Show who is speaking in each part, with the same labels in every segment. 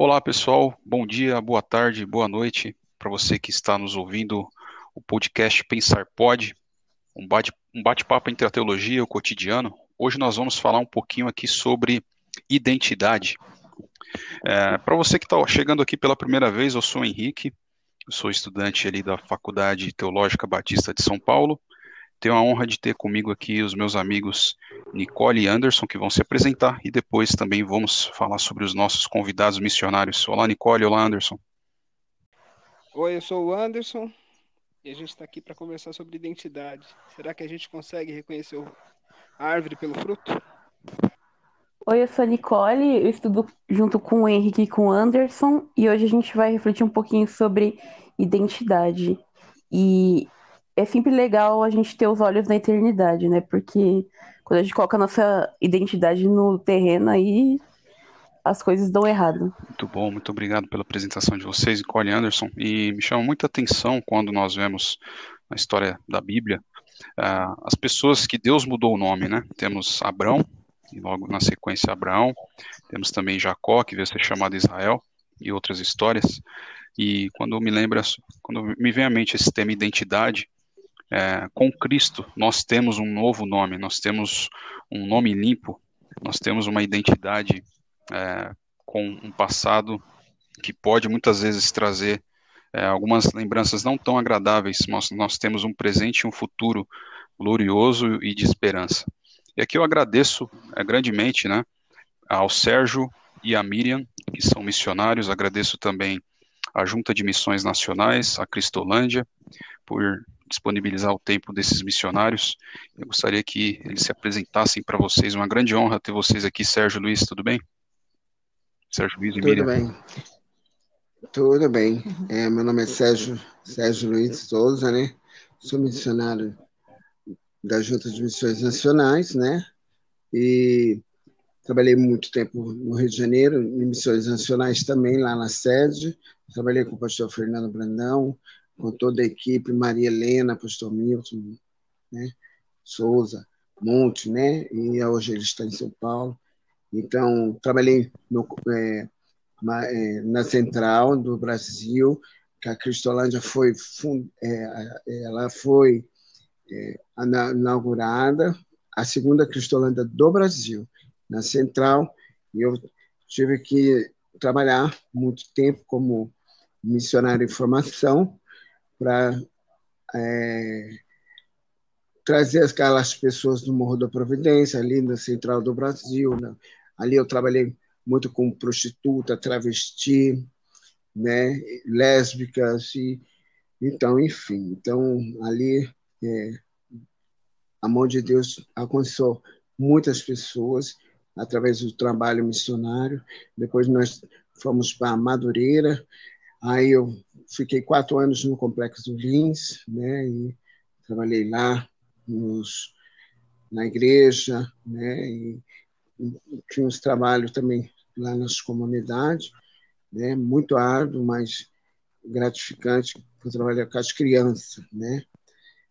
Speaker 1: Olá, pessoal. Bom dia, boa tarde, boa noite para você que está nos ouvindo o podcast Pensar Pode, um bate-papo um bate entre a teologia e o cotidiano. Hoje nós vamos falar um pouquinho aqui sobre identidade. É, para você que está chegando aqui pela primeira vez, eu sou o Henrique, eu sou estudante ali da Faculdade Teológica Batista de São Paulo. Tenho a honra de ter comigo aqui os meus amigos Nicole e Anderson, que vão se apresentar, e depois também vamos falar sobre os nossos convidados missionários. Olá, Nicole, olá, Anderson.
Speaker 2: Oi, eu sou o Anderson, e a gente está aqui para conversar sobre identidade. Será que a gente consegue reconhecer a árvore pelo fruto?
Speaker 3: Oi, eu sou a Nicole, eu estudo junto com o Henrique e com o Anderson, e hoje a gente vai refletir um pouquinho sobre identidade. E é sempre legal a gente ter os olhos na eternidade, né? Porque quando a gente coloca a nossa identidade no terreno, aí as coisas dão errado.
Speaker 1: Muito bom, muito obrigado pela apresentação de vocês, Nicole Anderson. E me chama muita atenção quando nós vemos na história da Bíblia uh, as pessoas que Deus mudou o nome, né? Temos Abraão, e logo na sequência Abraão, temos também Jacó, que veio ser chamado Israel, e outras histórias. E quando me lembra, quando me vem à mente esse tema identidade, é, com Cristo, nós temos um novo nome, nós temos um nome limpo, nós temos uma identidade é, com um passado que pode muitas vezes trazer é, algumas lembranças não tão agradáveis, mas nós temos um presente e um futuro glorioso e de esperança. E aqui eu agradeço é, grandemente né, ao Sérgio e à Miriam, que são missionários, agradeço também à Junta de Missões Nacionais, a Cristolândia, por disponibilizar o tempo desses missionários. Eu gostaria que eles se apresentassem para vocês. Uma grande honra ter vocês aqui, Sérgio Luiz, tudo bem?
Speaker 4: Sérgio Luiz e Tudo bem. Tudo bem. É, meu nome é Sérgio, Sérgio Luiz Souza, né? Sou missionário da Junta de Missões Nacionais, né? E trabalhei muito tempo no Rio de Janeiro, em missões nacionais também, lá na sede. Trabalhei com o pastor Fernando Brandão, com toda a equipe, Maria Helena, Pastor Milton, né? Souza, Monte, né? E hoje ele está em São Paulo. Então, trabalhei no, é, é, na Central do Brasil, que a Cristolândia foi, é, ela foi é, inaugurada, a segunda Cristolândia do Brasil, na Central, e eu tive que trabalhar muito tempo como missionário em formação, para é, trazer aquelas pessoas do Morro da Providência, ali na Central do Brasil. Né? Ali eu trabalhei muito com prostituta, travesti, né, lésbicas, e, então, enfim. Então, ali é, a mão de Deus alcançou muitas pessoas através do trabalho missionário. Depois nós fomos para Madureira, Aí eu fiquei quatro anos no Complexo Lins, né, e trabalhei lá nos, na igreja, né, e, tinha uns trabalhos também lá nas comunidades, né, muito árduo, mas gratificante, para trabalhar com as crianças, né,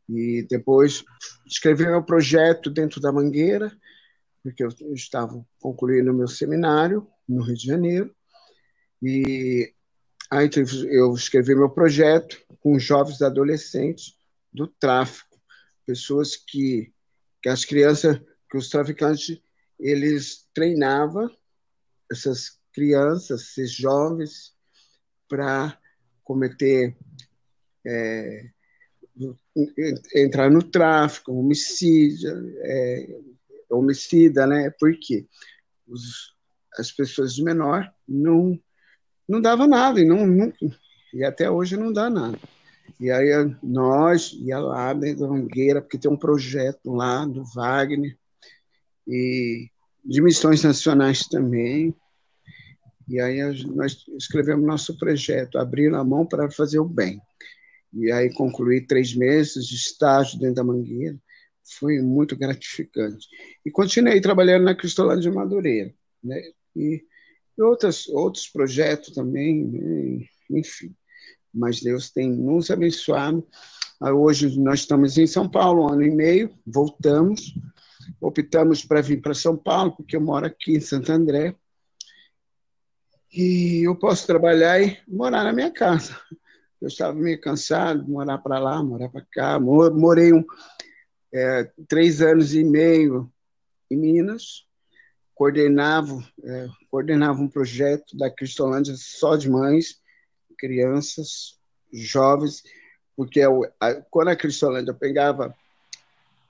Speaker 4: e depois escrevi meu projeto dentro da Mangueira, porque eu estava concluindo meu seminário no Rio de Janeiro, e Aí eu escrevi meu projeto com jovens adolescentes do tráfico, pessoas que, que as crianças, que os traficantes, eles treinavam essas crianças, esses jovens, para cometer, é, entrar no tráfico, homicídio, é, homicida, né? Porque os, as pessoas de menor não não dava nada, e, não, não, e até hoje não dá nada. E aí nós ia lá dentro da Mangueira, porque tem um projeto lá do Wagner, e de missões nacionais também. E aí nós escrevemos nosso projeto, abrir a mão para fazer o bem. E aí concluí três meses de estágio dentro da Mangueira. Foi muito gratificante. E continuei trabalhando na Cristolândia de Madureira. Né? E outras, outros projetos também, né? enfim. Mas Deus tem nos abençoado. Ah, hoje nós estamos em São Paulo, um ano e meio, voltamos, optamos para vir para São Paulo, porque eu moro aqui em Santo André. E eu posso trabalhar e morar na minha casa. Eu estava meio cansado de morar para lá, morar para cá. Morei um, é, três anos e meio em Minas, coordenava, é, coordenava um projeto da Cristolândia só de mães, crianças, jovens, porque a, a, quando a Cristolândia pegava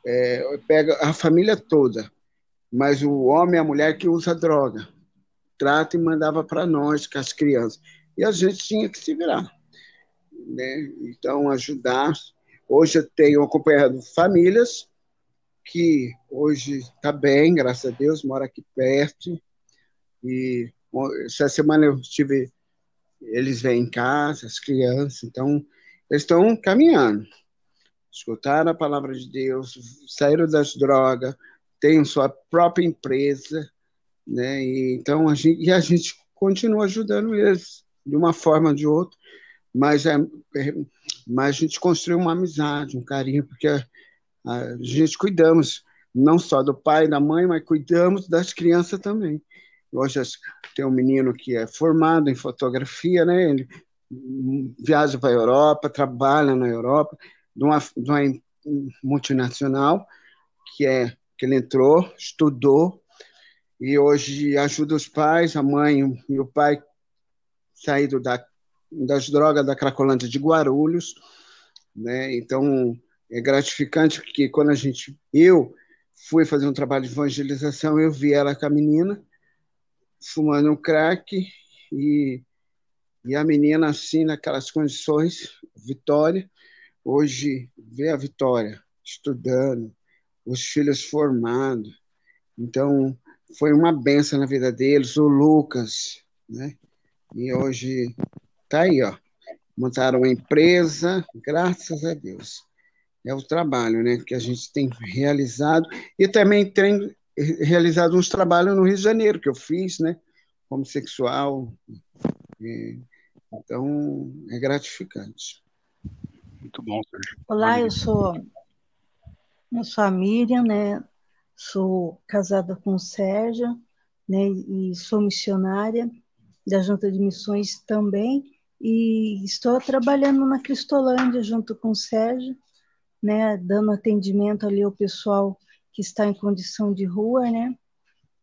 Speaker 4: é, pega a família toda, mas o homem e a mulher que usa droga, trata e mandava para nós, com as crianças. E a gente tinha que se virar né? Então, ajudar. Hoje eu tenho acompanhado famílias que hoje está bem, graças a Deus, mora aqui perto. E essa semana eu tive, eles vêm em casa, as crianças, então eles estão caminhando. Escutaram a palavra de Deus, saíram das drogas, têm sua própria empresa, né? E, então a gente, e a gente continua ajudando eles de uma forma ou de outra mas, é, é, mas a gente construiu uma amizade, um carinho, porque a, gente cuidamos não só do pai e da mãe, mas cuidamos das crianças também. Hoje tem um menino que é formado em fotografia, né? Ele viaja para a Europa, trabalha na Europa, de uma, de uma multinacional, que é que ele entrou, estudou e hoje ajuda os pais, a mãe e o pai saído da das drogas da Cracolândia de Guarulhos, né? Então é gratificante que quando a gente eu fui fazer um trabalho de evangelização, eu vi ela com a menina fumando um crack e e a menina assim naquelas condições, Vitória, hoje vê a Vitória estudando, os filhos formados. Então, foi uma benção na vida deles, o Lucas, né? E hoje Tá aí, ó. Montaram uma empresa, graças a Deus. É o trabalho, né, que a gente tem realizado e também tem realizado uns trabalhos no Rio de Janeiro que eu fiz, né, como sexual. Então, é gratificante.
Speaker 1: Muito bom, Sérgio.
Speaker 5: Olá, eu sou eu sou a Miriam, né? Sou casada com o Sérgio, né? E sou missionária da Junta de Missões também e estou trabalhando na Cristolândia junto com o Sérgio, né, dando atendimento ali ao pessoal que está em condição de rua, né?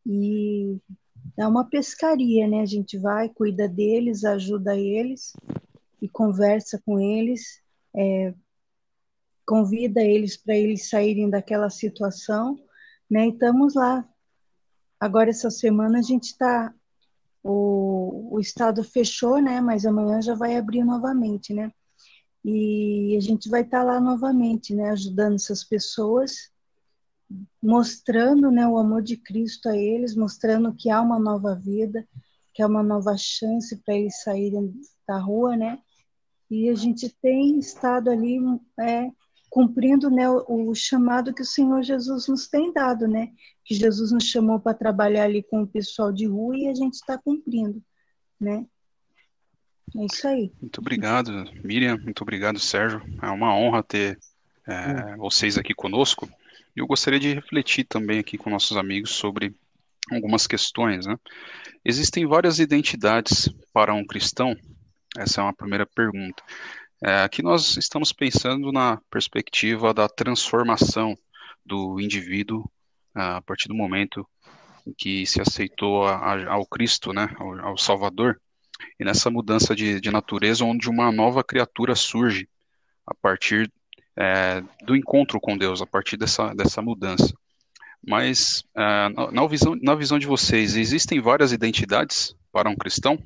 Speaker 5: E é uma pescaria, né? A gente vai, cuida deles, ajuda eles e conversa com eles, é, convida eles para eles saírem daquela situação, né? E estamos lá. Agora essa semana a gente está o, o estado fechou, né? Mas amanhã já vai abrir novamente, né? E a gente vai estar tá lá novamente, né? Ajudando essas pessoas, mostrando, né? O amor de Cristo a eles, mostrando que há uma nova vida, que há uma nova chance para eles saírem da rua, né? E a gente tem estado ali é, cumprindo né, o, o, chamado que o Senhor Jesus nos tem dado, né? Que Jesus nos chamou para trabalhar ali com o pessoal de rua e a gente está cumprindo, né? É isso aí.
Speaker 1: Muito obrigado, Miriam. Muito obrigado, Sérgio. É uma honra ter é, vocês aqui conosco. E eu gostaria de refletir também aqui com nossos amigos sobre algumas questões. Né? Existem várias identidades para um cristão? Essa é uma primeira pergunta. É, aqui nós estamos pensando na perspectiva da transformação do indivíduo a partir do momento em que se aceitou a, a, ao Cristo, né, ao, ao, Salvador, e nessa mudança de, de, natureza, onde uma nova criatura surge a partir é, do encontro com Deus, a partir dessa, dessa mudança. Mas, é, na, na, visão, na visão de vocês, existem várias identidades para um cristão?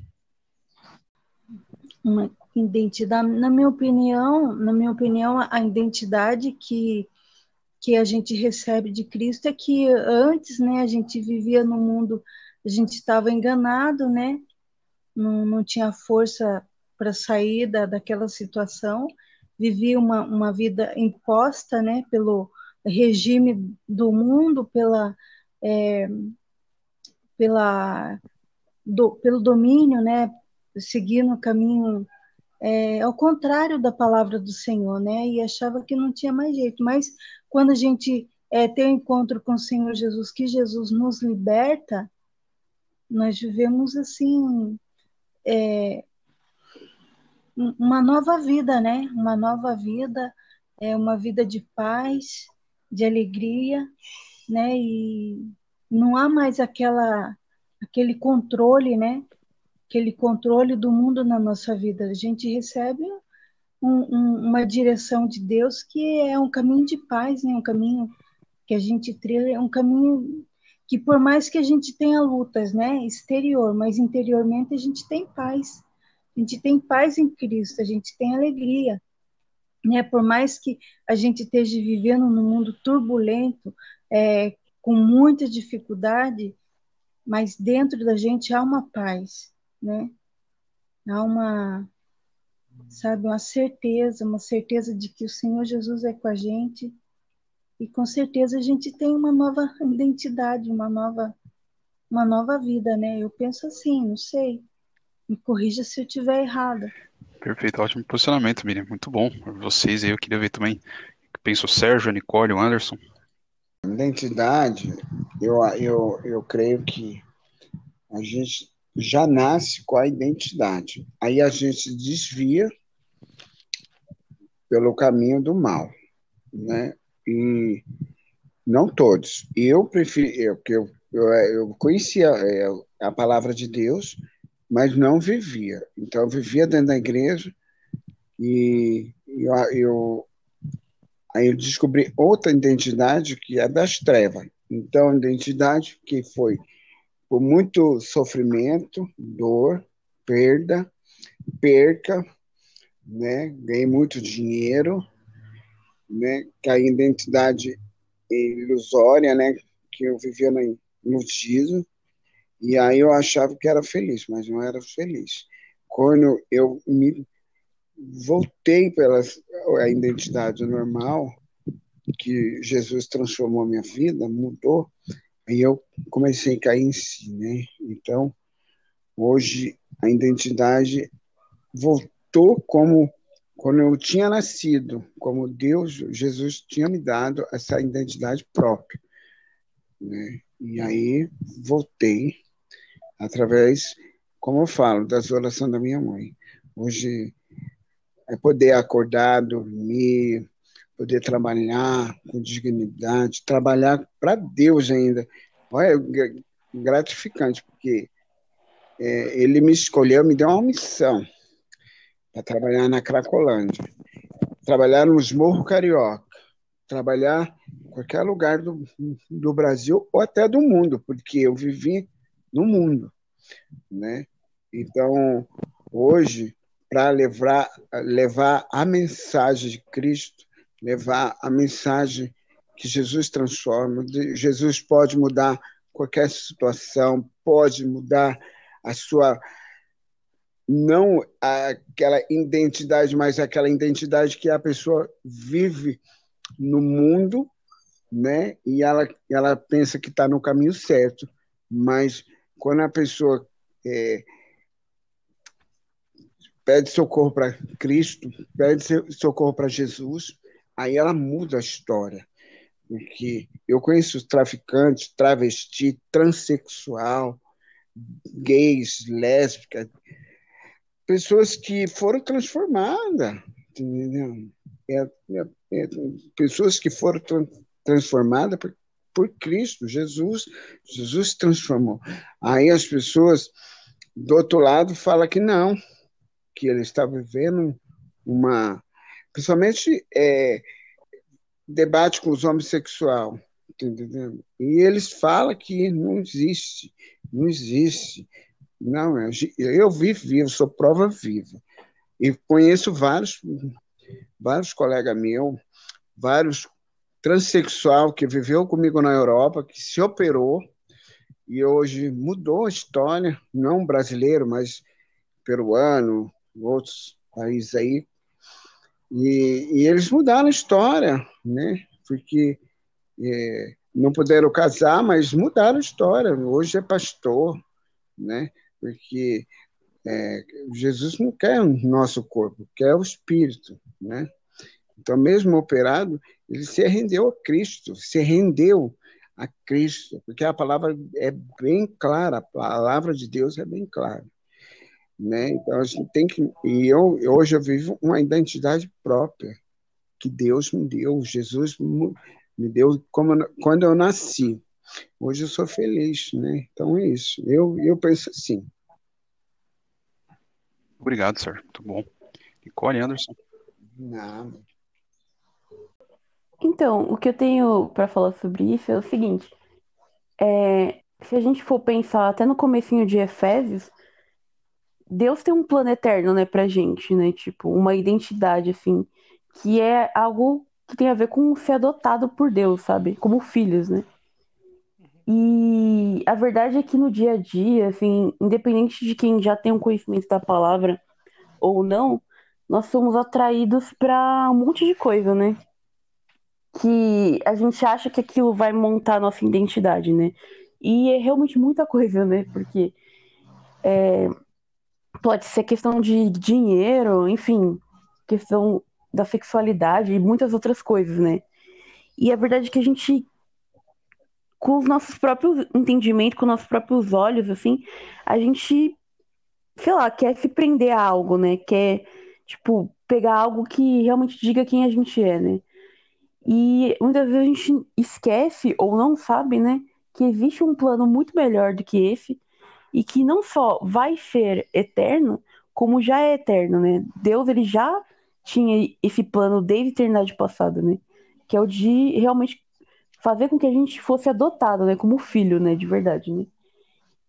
Speaker 5: Uma identidade, na minha opinião, na minha opinião, a identidade que que a gente recebe de Cristo é que antes, né, a gente vivia no mundo, a gente estava enganado, né? Não, não tinha força para sair da, daquela situação, vivia uma, uma vida imposta, né, pelo regime do mundo, pela é, pela do, pelo domínio, né, seguindo o caminho é, ao contrário da palavra do Senhor, né? E achava que não tinha mais jeito. Mas quando a gente é, tem um encontro com o Senhor Jesus, que Jesus nos liberta, nós vivemos assim é, uma nova vida, né? Uma nova vida, é uma vida de paz, de alegria, né? E não há mais aquela aquele controle, né? Aquele controle do mundo na nossa vida. A gente recebe um, um, uma direção de Deus que é um caminho de paz, né? Um caminho que a gente trilha, é um caminho que por mais que a gente tenha lutas, né, exterior, mas interiormente a gente tem paz. A gente tem paz em Cristo, a gente tem alegria. Né? Por mais que a gente esteja vivendo num mundo turbulento, é, com muita dificuldade, mas dentro da gente há uma paz, né? Há uma, sabe, uma certeza, uma certeza de que o Senhor Jesus é com a gente e com certeza a gente tem uma nova identidade, uma nova uma nova vida, né? Eu penso assim, não sei. Me corrija se eu estiver errada.
Speaker 1: Perfeito, ótimo posicionamento, Miriam. Muito bom. Vocês aí, eu queria ver também. Penso o Sérgio, a Nicole, o Anderson.
Speaker 4: Identidade, eu, eu, eu creio que a gente já nasce com a identidade. Aí a gente desvia pelo caminho do mal, né? E não todos. Eu prefiro, eu, eu, eu, conhecia é, a palavra de Deus, mas não vivia. Então, eu vivia dentro da igreja e eu, eu, aí eu descobri outra identidade que é das trevas. Então, identidade que foi por muito sofrimento, dor, perda, perca, né? ganhei muito dinheiro, né? caí em identidade ilusória, né? que eu vivia no gizo, e aí eu achava que era feliz, mas não era feliz. Quando eu me voltei pela a identidade normal, que Jesus transformou a minha vida, mudou, aí eu comecei a cair em si, né? Então, hoje a identidade voltou como quando eu tinha nascido, como Deus, Jesus tinha me dado essa identidade própria, né? E aí voltei através, como eu falo, da oração da minha mãe. Hoje é poder acordar, dormir, poder trabalhar com dignidade, trabalhar para Deus ainda. Olha, gratificante, porque é, ele me escolheu, me deu uma missão para trabalhar na Cracolândia, trabalhar nos Morro Carioca, trabalhar em qualquer lugar do, do Brasil ou até do mundo, porque eu vivi no mundo, né? Então, hoje, para levar, levar a mensagem de Cristo, levar a mensagem que Jesus transforma, Jesus pode mudar qualquer situação, pode mudar a sua não aquela identidade, mas aquela identidade que a pessoa vive no mundo, né? E ela ela pensa que está no caminho certo, mas quando a pessoa é, pede socorro para Cristo, pede socorro para Jesus, aí ela muda a história. Porque eu conheço traficante, travesti, transexual, gays, lésbicas, pessoas que foram transformadas, entendeu? É, é, é, pessoas que foram tra transformadas por, por Cristo, Jesus, Jesus transformou. Aí as pessoas do outro lado falam que não, que ele está vivendo uma, principalmente é, debate com os homossexuais, entendeu? E eles falam que não existe, não existe. Não, eu vivo, vivo, sou prova viva. E conheço vários, vários colegas meus, vários transexual que viveu comigo na Europa, que se operou e hoje mudou a história, não brasileiro, mas peruano, outros países aí. E, e eles mudaram a história, né? Porque é, não puderam casar, mas mudaram a história. Hoje é pastor, né? Porque é, Jesus não quer o nosso corpo, quer o espírito, né? Então, mesmo operado, ele se rendeu a Cristo, se rendeu a Cristo, porque a palavra é bem clara, a palavra de Deus é bem clara. né? Então a gente tem que e eu hoje eu vivo uma identidade própria que Deus me deu, Jesus me deu como quando eu nasci. Hoje eu sou feliz, né? Então é isso. Eu eu penso assim.
Speaker 1: Obrigado, senhor. Muito bom. Nicole Anderson.
Speaker 4: Nada.
Speaker 3: Então, o que eu tenho para falar sobre isso é o seguinte: é, se a gente for pensar até no comecinho de Efésios, Deus tem um plano eterno, né, pra gente, né? Tipo, uma identidade, assim, que é algo que tem a ver com ser adotado por Deus, sabe? Como filhos, né? E a verdade é que no dia a dia, assim, independente de quem já tem um conhecimento da palavra ou não, nós somos atraídos para um monte de coisa, né? Que a gente acha que aquilo vai montar a nossa identidade, né? E é realmente muita coisa, né? Porque é, pode ser questão de dinheiro, enfim, questão da sexualidade e muitas outras coisas, né? E a verdade é que a gente, com os nossos próprios entendimentos, com os nossos próprios olhos, assim, a gente, sei lá, quer se prender a algo, né? Quer Tipo, pegar algo que realmente diga quem a gente é, né? E muitas vezes a gente esquece ou não sabe, né, que existe um plano muito melhor do que esse e que não só vai ser eterno, como já é eterno, né? Deus ele já tinha esse plano desde a eternidade passada, né? Que é o de realmente fazer com que a gente fosse adotado, né, como filho, né, de verdade, né?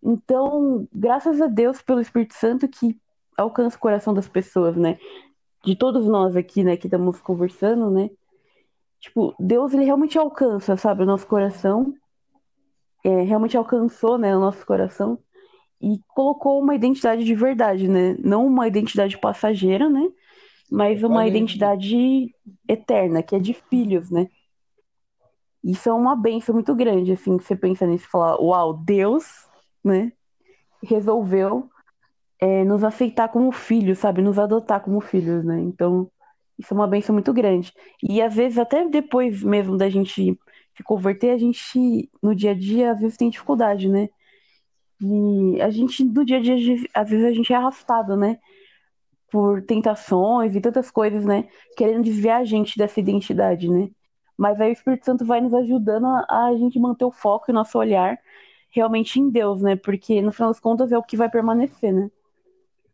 Speaker 3: Então, graças a Deus pelo Espírito Santo que alcança o coração das pessoas, né? De todos nós aqui, né, que estamos conversando, né? Tipo, Deus, ele realmente alcança, sabe, o nosso coração. É, realmente alcançou, né, o nosso coração. E colocou uma identidade de verdade, né? Não uma identidade passageira, né? Mas uma identidade eterna, que é de filhos, né? Isso é uma benção muito grande, assim, que você pensa nisso e falar, uau, Deus, né, resolveu é, nos aceitar como filhos, sabe? Nos adotar como filhos, né? Então, isso é uma benção muito grande. E às vezes, até depois mesmo da gente se converter, a gente, no dia a dia, às vezes tem dificuldade, né? E a gente, no dia a dia, às vezes a gente é arrastado, né? Por tentações e tantas coisas, né? Querendo desviar a gente dessa identidade, né? Mas aí o Espírito Santo vai nos ajudando a, a gente manter o foco e nosso olhar realmente em Deus, né? Porque no final das contas é o que vai permanecer, né?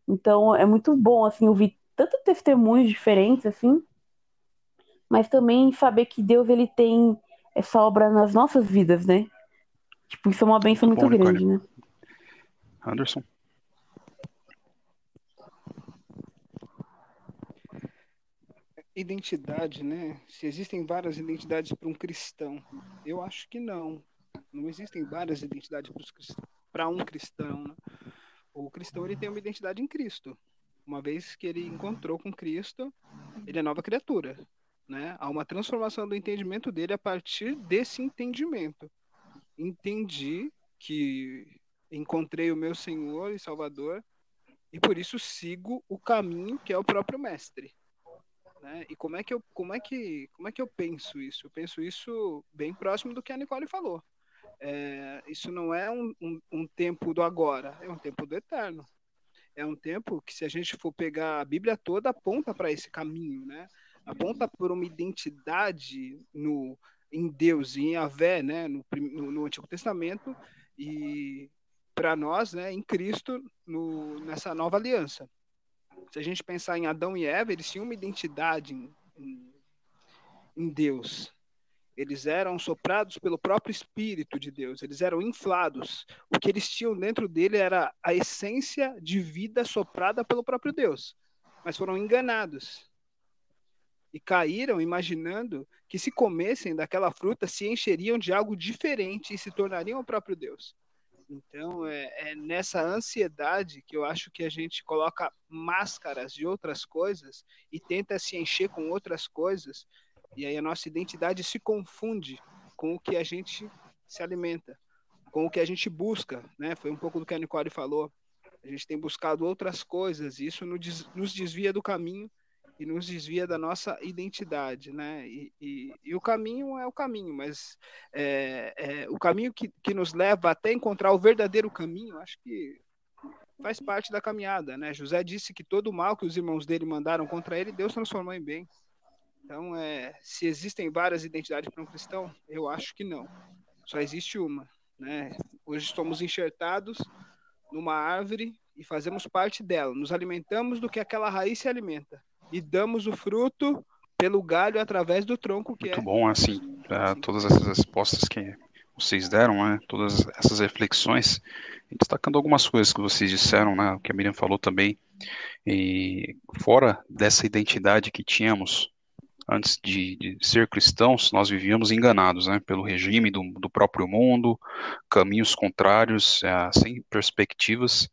Speaker 3: Então é muito bom assim ouvir tanto testemunhos diferentes assim, mas também saber que Deus ele tem essa obra nas nossas vidas, né? Tipo, isso é uma benção muito, muito bom, grande, né?
Speaker 1: Anderson.
Speaker 2: Identidade, né? Se existem várias identidades para um cristão, eu acho que não. Não existem várias identidades para um cristão. Né? o cristão ele tem uma identidade em Cristo. Uma vez que ele encontrou com Cristo, ele é nova criatura, né? Há uma transformação do entendimento dele a partir desse entendimento. Entendi que encontrei o meu Senhor e Salvador e por isso sigo o caminho que é o próprio mestre. Né? E como é que eu como é que como é que eu penso isso? Eu penso isso bem próximo do que a Nicole falou. É, isso não é um, um, um tempo do agora, é um tempo do eterno. É um tempo que, se a gente for pegar a Bíblia toda, aponta para esse caminho, né? Aponta por uma identidade no, em Deus e em Avé, né? No, no, no Antigo Testamento e para nós, né? Em Cristo, no, nessa nova aliança. Se a gente pensar em Adão e Eva, eles tinham uma identidade em, em, em Deus, eles eram soprados pelo próprio Espírito de Deus, eles eram inflados. O que eles tinham dentro dele era a essência de vida soprada pelo próprio Deus, mas foram enganados. E caíram imaginando que se comessem daquela fruta se encheriam de algo diferente e se tornariam o próprio Deus. Então, é, é, nessa ansiedade que eu acho que a gente coloca máscaras de outras coisas e tenta se encher com outras coisas e aí a nossa identidade se confunde com o que a gente se alimenta, com o que a gente busca, né? Foi um pouco do que a Nicole falou. A gente tem buscado outras coisas, e isso nos desvia do caminho e nos desvia da nossa identidade, né? E, e, e o caminho é o caminho, mas é, é, o caminho que, que nos leva até encontrar o verdadeiro caminho, acho que faz parte da caminhada, né? José disse que todo o mal que os irmãos dele mandaram contra ele, Deus transformou em bem. Então, é, se existem várias identidades para um cristão, eu acho que não. Só existe uma, né? Hoje estamos enxertados numa árvore e fazemos parte dela. Nos alimentamos do que aquela raiz se alimenta e damos o fruto pelo galho através do tronco que
Speaker 1: Muito
Speaker 2: é.
Speaker 1: bom, assim, todas essas respostas que vocês deram, né? Todas essas reflexões, destacando algumas coisas que vocês disseram, né? O que a Miriam falou também, e fora dessa identidade que tínhamos antes de, de, ser cristãos, nós vivíamos enganados né, pelo regime do, do próprio mundo, caminhos contrários, é, sem perspectivas.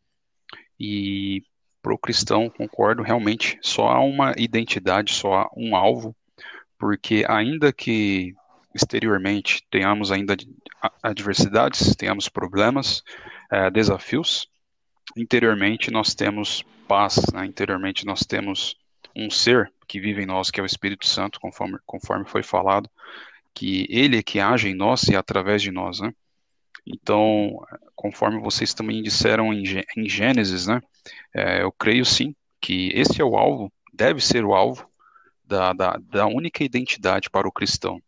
Speaker 1: E para o cristão, concordo, realmente só há uma identidade, só há um alvo, porque ainda que exteriormente tenhamos ainda adversidades, tenhamos problemas, é, desafios, interiormente nós temos paz, né? interiormente nós temos um ser que vive em nós, que é o Espírito Santo, conforme, conforme foi falado, que ele é que age em nós e através de nós, né? Então, conforme vocês também disseram em, em Gênesis, né? É, eu creio sim que esse é o alvo, deve ser o alvo da, da, da única identidade para o cristão,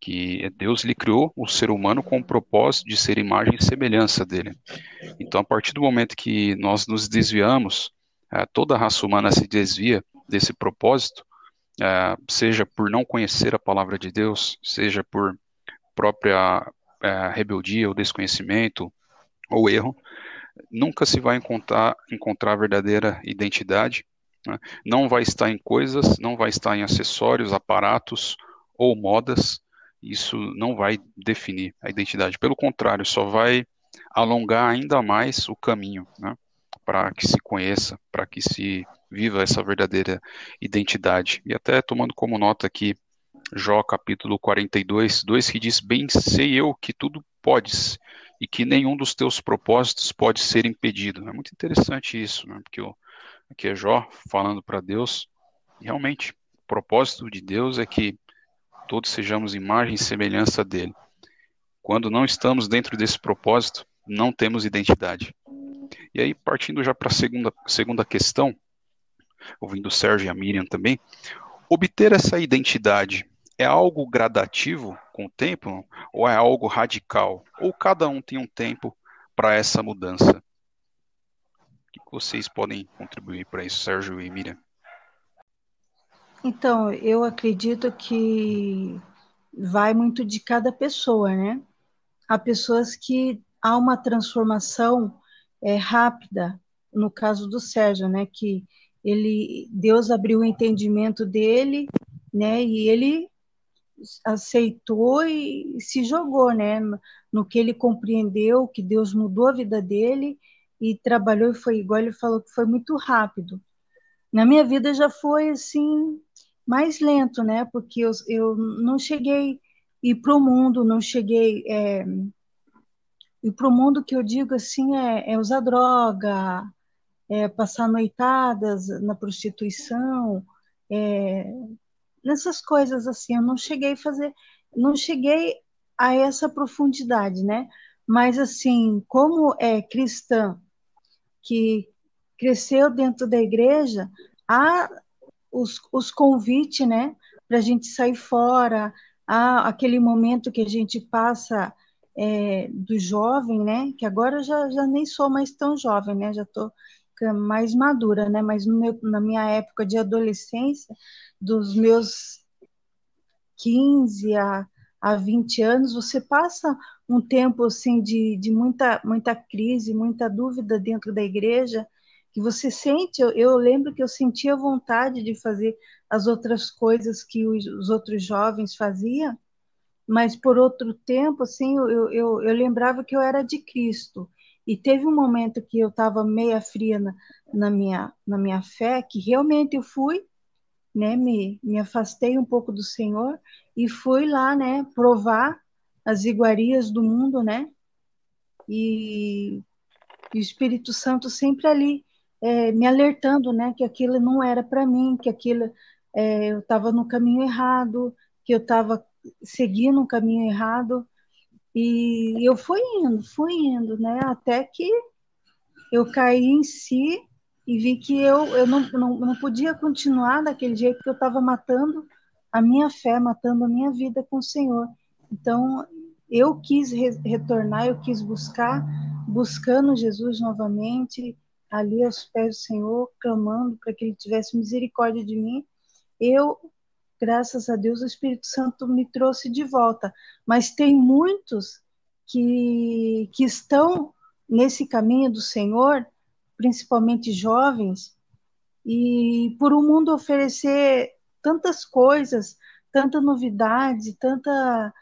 Speaker 1: que Deus lhe criou o ser humano com o propósito de ser imagem e semelhança dele. Então, a partir do momento que nós nos desviamos, é, toda a raça humana se desvia desse propósito, é, seja por não conhecer a palavra de Deus, seja por própria é, rebeldia ou desconhecimento ou erro, nunca se vai encontrar, encontrar a verdadeira identidade. Né? Não vai estar em coisas, não vai estar em acessórios, aparatos ou modas. Isso não vai definir a identidade. Pelo contrário, só vai alongar ainda mais o caminho né? para que se conheça, para que se viva essa verdadeira identidade. E até tomando como nota aqui Jó capítulo 42, 2 que diz: Bem sei eu que tudo podes e que nenhum dos teus propósitos pode ser impedido. É muito interessante isso, né? porque o, aqui é Jó falando para Deus, realmente, o propósito de Deus é que todos sejamos imagem e semelhança dele. Quando não estamos dentro desse propósito, não temos identidade. E aí, partindo já para a segunda, segunda questão, ouvindo o Sérgio e a Miriam também, obter essa identidade é algo gradativo com o tempo ou é algo radical? Ou cada um tem um tempo para essa mudança? O que vocês podem contribuir para isso, Sérgio e Miriam?
Speaker 5: Então, eu acredito que vai muito de cada pessoa, né? Há pessoas que há uma transformação é, rápida, no caso do Sérgio, né? Que ele Deus abriu o entendimento dele, né? E ele aceitou e se jogou, né? No, que ele compreendeu, que Deus mudou a vida dele e trabalhou e foi igual ele falou que foi muito rápido. Na minha vida já foi assim mais lento, né? Porque eu, eu não cheguei a ir para o mundo, não cheguei é, e para o mundo que eu digo assim é, é usar droga, é, passar noitadas na prostituição, é, nessas coisas assim. Eu não cheguei a fazer, não cheguei a essa profundidade, né? Mas assim, como é cristã que cresceu dentro da igreja, há os, os convites, né, para a gente sair fora, há aquele momento que a gente passa é, do jovem, né, que agora já, já nem sou mais tão jovem, né, já estou mais madura, né? Mas meu, na minha época de adolescência, dos meus 15 a, a 20 anos, você passa um tempo assim de, de muita, muita crise, muita dúvida dentro da igreja, que você sente, eu, eu lembro que eu sentia vontade de fazer as outras coisas que os, os outros jovens faziam, mas por outro tempo, assim, eu, eu, eu lembrava que eu era de Cristo, e teve um momento que eu estava meia fria na, na, minha, na minha fé, que realmente eu fui, né, me, me afastei um pouco do Senhor e fui lá, né, provar as iguarias do mundo, né, e, e o Espírito Santo sempre ali é, me alertando, né, que aquilo não era para mim, que aquilo é, eu estava no caminho errado, que eu estava seguindo um caminho errado, e eu fui indo, fui indo, né? Até que eu caí em si e vi que eu, eu não, não, não podia continuar daquele jeito que eu estava matando a minha fé, matando a minha vida com o Senhor. Então, eu quis re retornar, eu quis buscar, buscando Jesus novamente, ali aos pés do Senhor, clamando para que Ele tivesse misericórdia de mim. Eu, graças a Deus, o Espírito Santo me trouxe de volta. Mas tem muitos que, que estão nesse caminho do Senhor, principalmente jovens, e por o um mundo oferecer tantas coisas, tanta novidade, tanta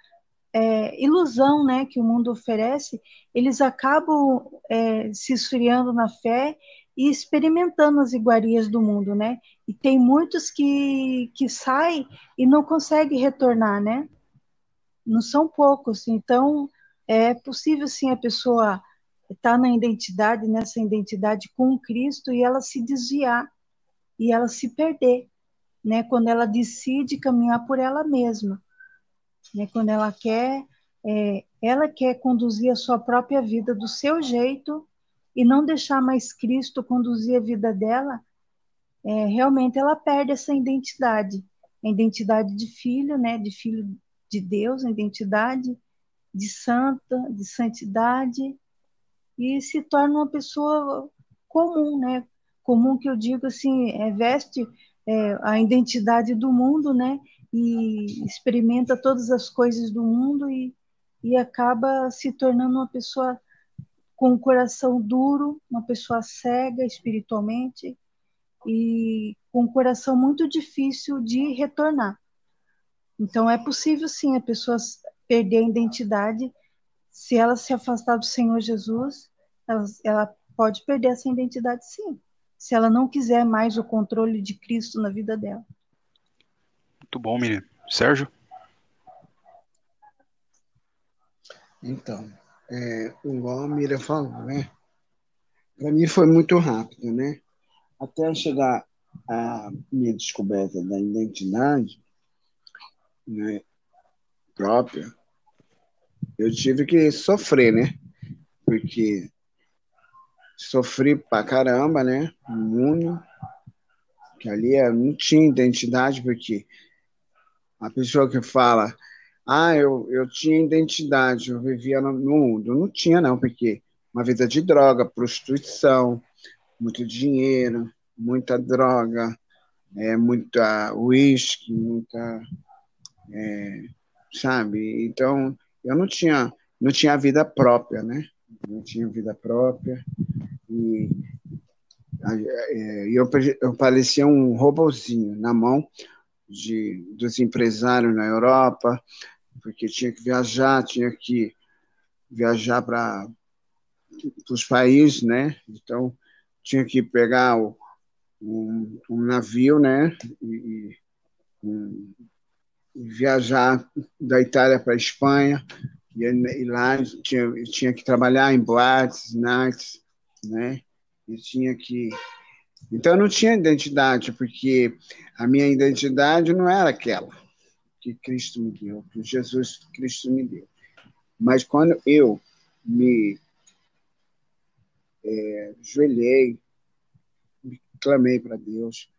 Speaker 5: é, ilusão né, que o mundo oferece, eles acabam é, se esfriando na fé e experimentando as iguarias do mundo, né? E tem muitos que, que saem e não conseguem retornar, né? Não são poucos. Então, é possível, sim, a pessoa estar tá na identidade, nessa identidade com Cristo e ela se desviar e ela se perder, né? Quando ela decide caminhar por ela mesma né? Quando ela quer, é, ela quer conduzir a sua própria vida do seu jeito e não deixar mais Cristo conduzir a vida dela, é, realmente ela perde essa identidade, a identidade de filho, né? De filho de Deus, a identidade de santa, de santidade e se torna uma pessoa comum, né? Comum que eu digo assim, é, veste é, a identidade do mundo, né? e experimenta todas as coisas do mundo e, e acaba se tornando uma pessoa com um coração duro, uma pessoa cega espiritualmente e com um coração muito difícil de retornar. Então é possível sim a pessoa perder a identidade se ela se afastar do Senhor Jesus, ela, ela pode perder essa identidade sim, se ela não quiser mais o controle de Cristo na vida dela.
Speaker 1: Muito bom, Miriam. Sérgio?
Speaker 4: Então, é, igual a Miriam falou, né? Para mim foi muito rápido, né? Até chegar a minha descoberta da identidade né, própria, eu tive que sofrer, né? Porque sofri pra caramba, né? Muito. Que ali eu não tinha identidade, porque a pessoa que fala, ah, eu, eu tinha identidade, eu vivia no, no mundo. Não tinha, não, porque uma vida de droga, prostituição, muito dinheiro, muita droga, é, muita uísque, muita. É, sabe? Então, eu não tinha, não tinha vida própria, né? Não tinha vida própria. E é, eu, eu parecia um robozinho na mão de, dos empresários na Europa, porque tinha que viajar, tinha que viajar para os países, né? Então, tinha que pegar o, um, um, navio, né? E, um, viajar da Itália para a Espanha, e, e, lá tinha, tinha que trabalhar em boates, nights, né? E tinha que então eu não tinha identidade, porque a minha identidade não era aquela que Cristo me deu, que Jesus Cristo me deu. Mas quando eu me é, joelhei, me clamei para Deus,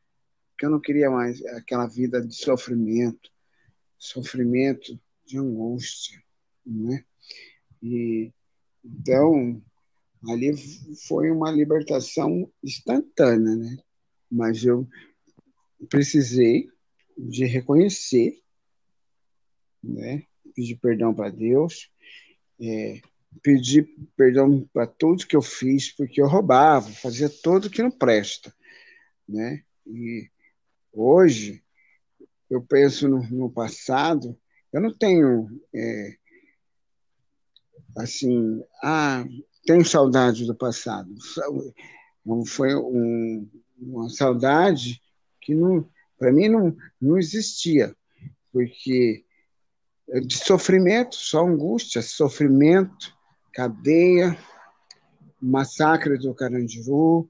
Speaker 4: que eu não queria mais aquela vida de sofrimento, sofrimento de angústia, né? E então ali foi uma libertação instantânea, né? Mas eu precisei de reconhecer, né? Pedir perdão para Deus, é, pedir perdão para tudo que eu fiz, porque eu roubava, fazia tudo que não presta, né? E hoje eu penso no, no passado, eu não tenho é, assim, ah, tenho saudade do passado. Foi um, uma saudade que para mim não, não existia, porque de sofrimento, só angústia, sofrimento, cadeia, massacre do Carandiru,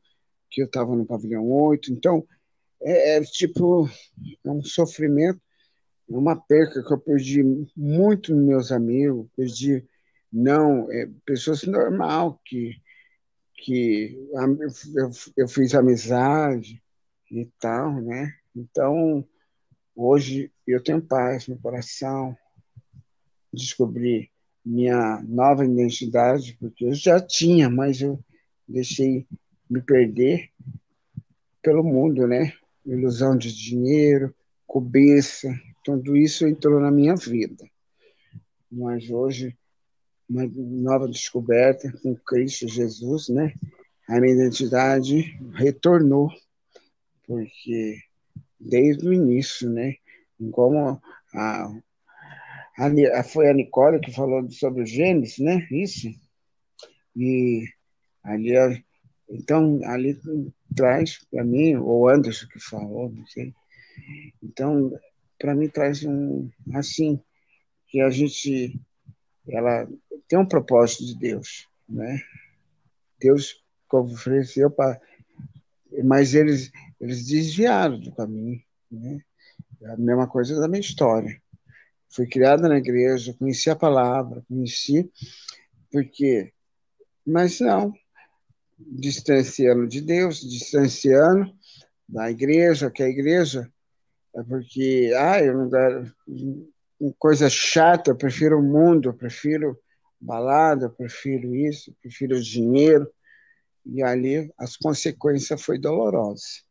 Speaker 4: que eu estava no pavilhão 8. Então, é, é tipo é um sofrimento, é uma perca que eu perdi muito meus amigos, perdi não, é, pessoas normal que, que eu, eu fiz amizade e tal, né? Então, hoje eu tenho paz no coração, descobri minha nova identidade, porque eu já tinha, mas eu deixei me perder pelo mundo, né? Ilusão de dinheiro, cobiça, tudo isso entrou na minha vida. Mas hoje uma nova descoberta com Cristo Jesus, né? A minha identidade retornou, porque desde o início, né? Como a, a, foi a Nicole que falou sobre o Gênesis, né? Isso. E ali, então, ali traz para mim, ou Anderson que falou, não sei. Então, para mim traz um, assim, que a gente, ela tem um propósito de Deus, né? Deus ofereceu para, mas eles eles desviaram do caminho, né? É a mesma coisa da minha história. Fui criada na igreja, conheci a palavra, conheci porque, mas não, distanciando de Deus, distanciando da igreja, que a igreja é porque, ah, eu não quero coisa chata, eu prefiro o mundo, eu prefiro balada, eu prefiro isso, eu prefiro dinheiro. E ali as consequências foi dolorosas.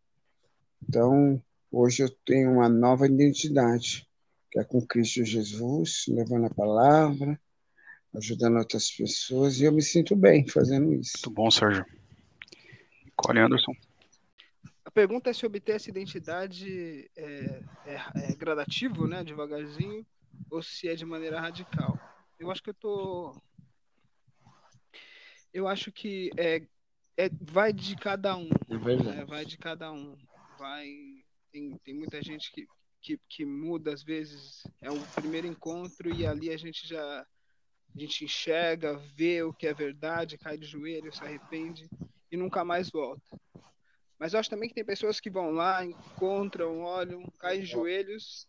Speaker 4: Então, hoje eu tenho uma nova identidade, que é com Cristo Jesus, levando a palavra, ajudando outras pessoas, e eu me sinto bem fazendo isso.
Speaker 1: Muito bom, Sérgio. Cole Anderson.
Speaker 2: A pergunta é se obter essa identidade é, é, é gradativo, né, devagarzinho, ou se é de maneira radical. Eu acho que eu tô. Eu acho que é, é vai de cada um.
Speaker 4: É verdade.
Speaker 2: Né? Vai de cada um. Vai. Tem, tem muita gente que, que, que muda, às vezes, é um primeiro encontro e ali a gente já. A gente enxerga, vê o que é verdade, cai de joelho, se arrepende e nunca mais volta. Mas eu acho também que tem pessoas que vão lá, encontram, olham, caem de joelhos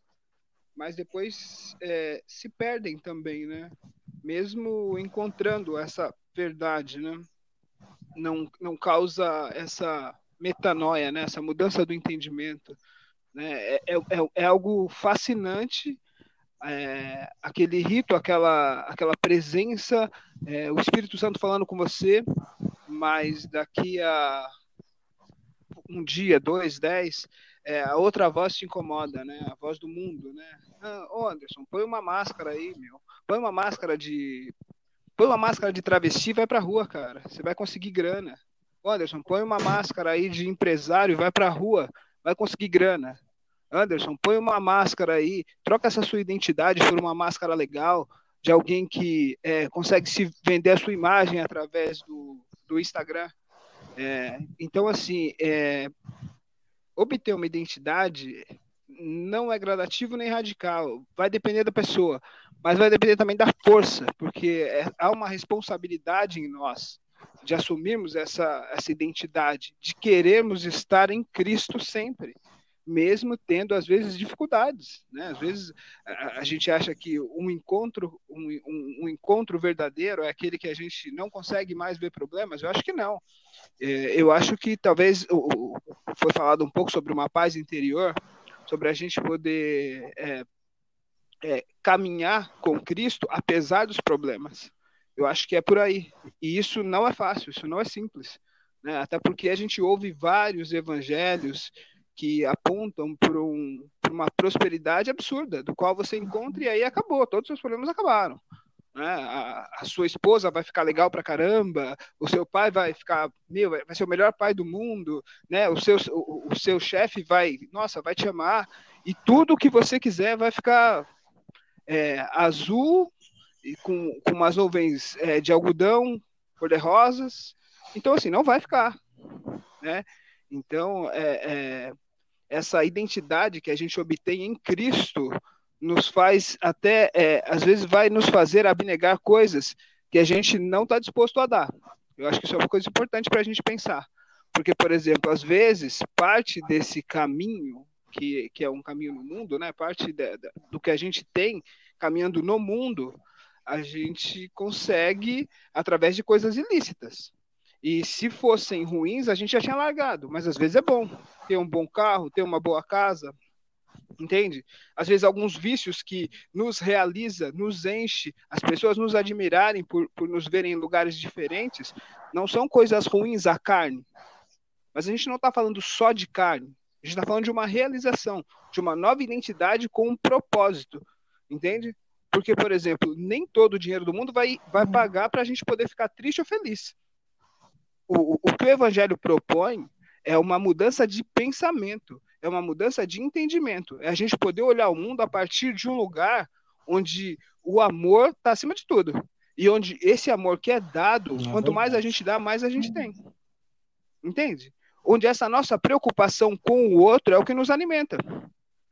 Speaker 2: mas depois é, se perdem também, né? Mesmo encontrando essa verdade, né? Não, não causa essa metanoia, né? Essa mudança do entendimento, né? É, é, é, é algo fascinante é, aquele rito, aquela, aquela presença, é, o Espírito Santo falando com você, mas daqui a um dia, dois, dez, é, a outra voz te incomoda, né? A voz do mundo, né? Ah, Anderson, põe uma máscara aí, meu. Põe uma máscara de. Põe uma máscara de travesti e vai pra rua, cara. Você vai conseguir grana. Anderson, põe uma máscara aí de empresário e vai pra rua. Vai conseguir grana. Anderson, põe uma máscara aí, troca essa sua identidade por uma máscara legal, de alguém que é, consegue se vender a sua imagem através do, do Instagram. É, então, assim, é, obter uma identidade não é gradativo nem radical, vai depender da pessoa, mas vai depender também da força, porque é, há uma responsabilidade em nós de assumirmos essa, essa identidade, de querermos estar em Cristo sempre, mesmo tendo às vezes dificuldades, né? Às vezes a, a gente acha que um encontro, um, um, um encontro verdadeiro é aquele que a gente não consegue mais ver problemas. Eu acho que não. É, eu acho que talvez foi falado um pouco sobre uma paz interior, sobre a gente poder é, é, caminhar com Cristo apesar dos problemas. Eu acho que é por aí. E isso não é fácil, isso não é simples. Né? Até porque a gente ouve vários evangelhos que apontam para um, uma prosperidade absurda, do qual você encontra e aí acabou, todos os seus problemas acabaram né? A, a, sua esposa vai ficar legal pra caramba, o seu pai vai ficar, meu, vai ser o melhor pai do mundo, né? O seu, o, o seu chefe vai, nossa, vai te amar, e tudo que você quiser vai ficar é, azul e com, com umas nuvens é, de algodão cor-de-rosas. Então, assim, não vai ficar, né? Então, é, é essa identidade que a gente obtém em Cristo nos faz até, é, às vezes, vai nos fazer abnegar coisas que a gente não está disposto a dar. Eu acho que isso é uma coisa importante para a gente pensar. Porque, por exemplo, às vezes, parte desse caminho, que, que é um caminho no mundo, né? parte de, de, do que a gente tem caminhando no mundo, a gente consegue através de coisas ilícitas. E se fossem ruins, a gente já tinha largado. Mas às vezes é bom ter um bom carro, ter uma boa casa, entende? Às vezes alguns vícios que nos realiza, nos enche, as pessoas nos admirarem por, por nos verem em lugares diferentes, não são coisas ruins à carne. Mas a gente não está falando só de carne. A gente está falando de uma realização, de uma nova identidade com um propósito, entende? Porque, por exemplo, nem todo o dinheiro do mundo vai, vai pagar para a gente poder ficar triste ou feliz. O, o, que o evangelho propõe é uma mudança de pensamento, é uma mudança de entendimento. É a gente poder olhar o mundo a partir de um lugar onde o amor está acima de tudo. E onde esse amor que é dado, é quanto mais a gente dá, mais a gente tem. Entende? Onde essa nossa preocupação com o outro é o que nos alimenta.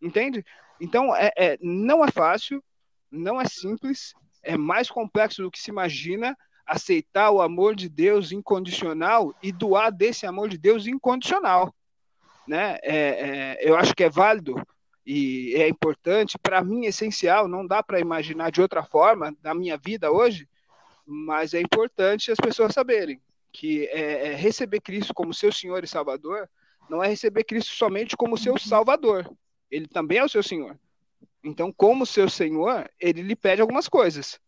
Speaker 2: Entende? Então, é, é, não é fácil, não é simples, é mais complexo do que se imagina aceitar o amor de Deus incondicional e doar desse amor de Deus incondicional. Né? É, é, eu acho que é válido e é importante, para mim, essencial, não dá para imaginar de outra forma na minha vida hoje, mas é importante as pessoas saberem que é, é receber Cristo como seu Senhor e Salvador não é receber Cristo somente como seu Salvador, ele também é o seu Senhor. Então, como seu Senhor, ele lhe pede algumas coisas.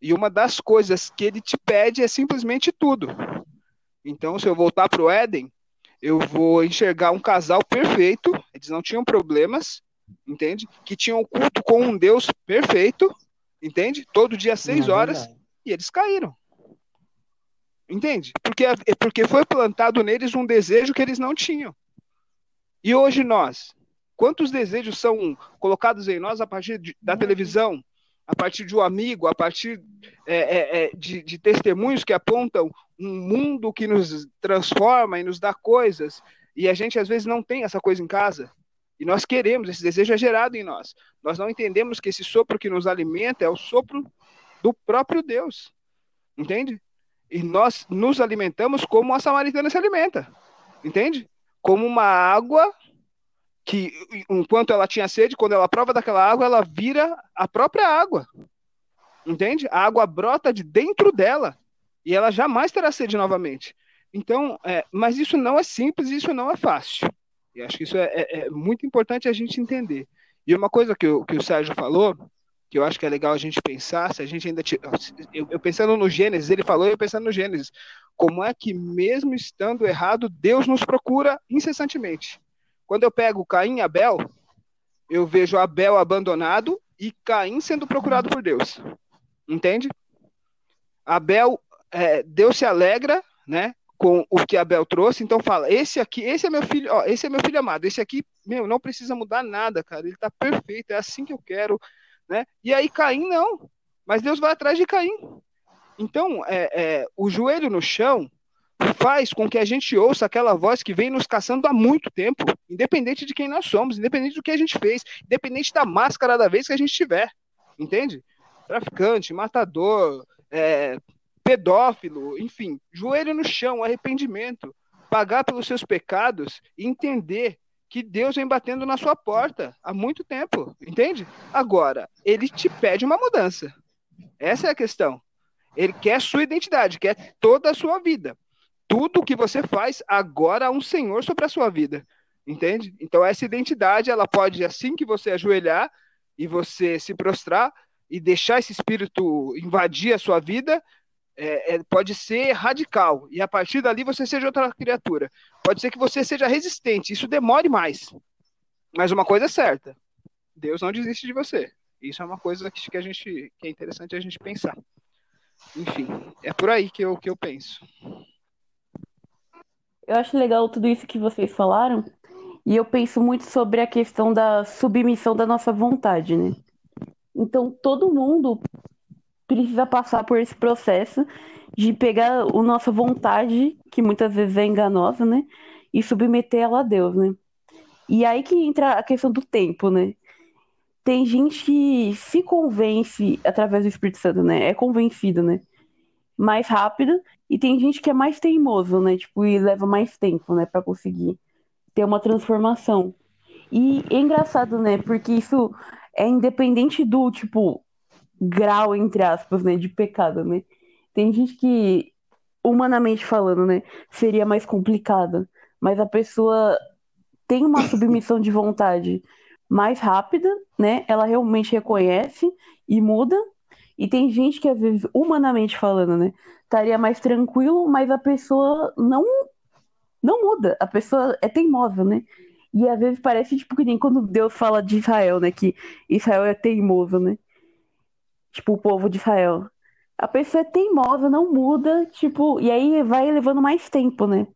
Speaker 2: E uma das coisas que ele te pede é simplesmente tudo. Então, se eu voltar para o Éden, eu vou enxergar um casal perfeito, eles não tinham problemas, entende? Que tinham culto com um Deus perfeito, entende? Todo dia seis é horas, e eles caíram. Entende? Porque, porque foi plantado neles um desejo que eles não tinham. E hoje nós, quantos desejos são colocados em nós a partir de, da televisão, a partir de um amigo, a partir é, é, é, de, de, testemunhos que apontam um mundo que nos transforma e nos dá coisas, e a gente às vezes não tem essa coisa em casa. E nós queremos, esse desejo é gerado em nós. Nós não entendemos que esse sopro que nos alimenta é o sopro do próprio Deus. Entende? E nós nos alimentamos como a samaritana se alimenta. Entende? Como uma água que enquanto ela tinha sede, quando ela prova daquela água, ela vira a própria água. Entende? A água brota de dentro dela e ela jamais terá sede novamente. Então, é, mas isso não é simples, isso não é fácil. E acho que isso é, é, é muito importante a gente entender. E uma coisa que, que o Sérgio falou, que eu acho que é legal a gente pensar, se a gente ainda. Eu, eu pensando no Gênesis, ele falou, eu pensando no Gênesis, como é que, mesmo estando errado, Deus nos procura incessantemente. Quando eu pego Caim e Abel, eu vejo Abel abandonado e Caim sendo procurado por Deus. Entende? Abel, é, Deus se alegra, né, com o que Abel trouxe, então fala: esse aqui, esse é meu filho, ó, esse é meu filho amado, esse aqui, meu, não precisa mudar nada, cara, ele tá perfeito, é assim que eu quero, né? E aí Caim não, mas Deus vai atrás de Caim. Então, é, é, o joelho no chão faz com que a gente ouça aquela voz que vem nos caçando há muito tempo, independente de quem nós somos, independente do que a gente fez, independente da máscara da vez que a gente tiver, entende? Traficante, matador, é, pedófilo, enfim, joelho no chão, arrependimento, pagar pelos seus pecados e entender que Deus vem batendo na sua porta há muito tempo, entende? Agora, ele te pede uma mudança. Essa é a questão. Ele quer sua identidade, quer toda a sua vida tudo que você faz agora há um Senhor sobre a sua vida. Entende? Então essa identidade, ela pode assim que você ajoelhar e você se prostrar e deixar esse espírito invadir a sua vida, é, é, pode ser radical. E a partir dali você seja outra criatura. Pode ser que você seja resistente. Isso demore mais. Mas uma coisa é certa: Deus não desiste de você. Isso é uma coisa que, a gente que é interessante a gente pensar. Enfim, é por aí que eu, que eu penso.
Speaker 3: Eu acho legal tudo isso que vocês falaram, e eu penso muito sobre a questão da submissão da nossa vontade, né? Então, todo mundo precisa passar por esse processo de pegar a nossa vontade, que muitas vezes é enganosa, né? E submeter ela a Deus, né? E aí que entra a questão do tempo, né? Tem gente que se convence através do Espírito Santo, né? É convencido, né? mais rápido, e tem gente que é mais teimoso, né? Tipo, e leva mais tempo, né, para conseguir ter uma transformação. E é engraçado, né? Porque isso é independente do, tipo, grau, entre aspas, né, de pecado, né? Tem gente que humanamente falando, né, seria mais complicada, mas a pessoa tem uma submissão de vontade mais rápida, né? Ela realmente reconhece e muda. E tem gente que humanamente falando, né, estaria mais tranquilo, mas a pessoa não não muda, a pessoa é teimosa, né? E às vezes parece tipo que nem quando Deus fala de Israel, né, que Israel é teimoso, né? Tipo o povo de Israel. A pessoa é teimosa, não muda, tipo, e aí vai levando mais tempo, né?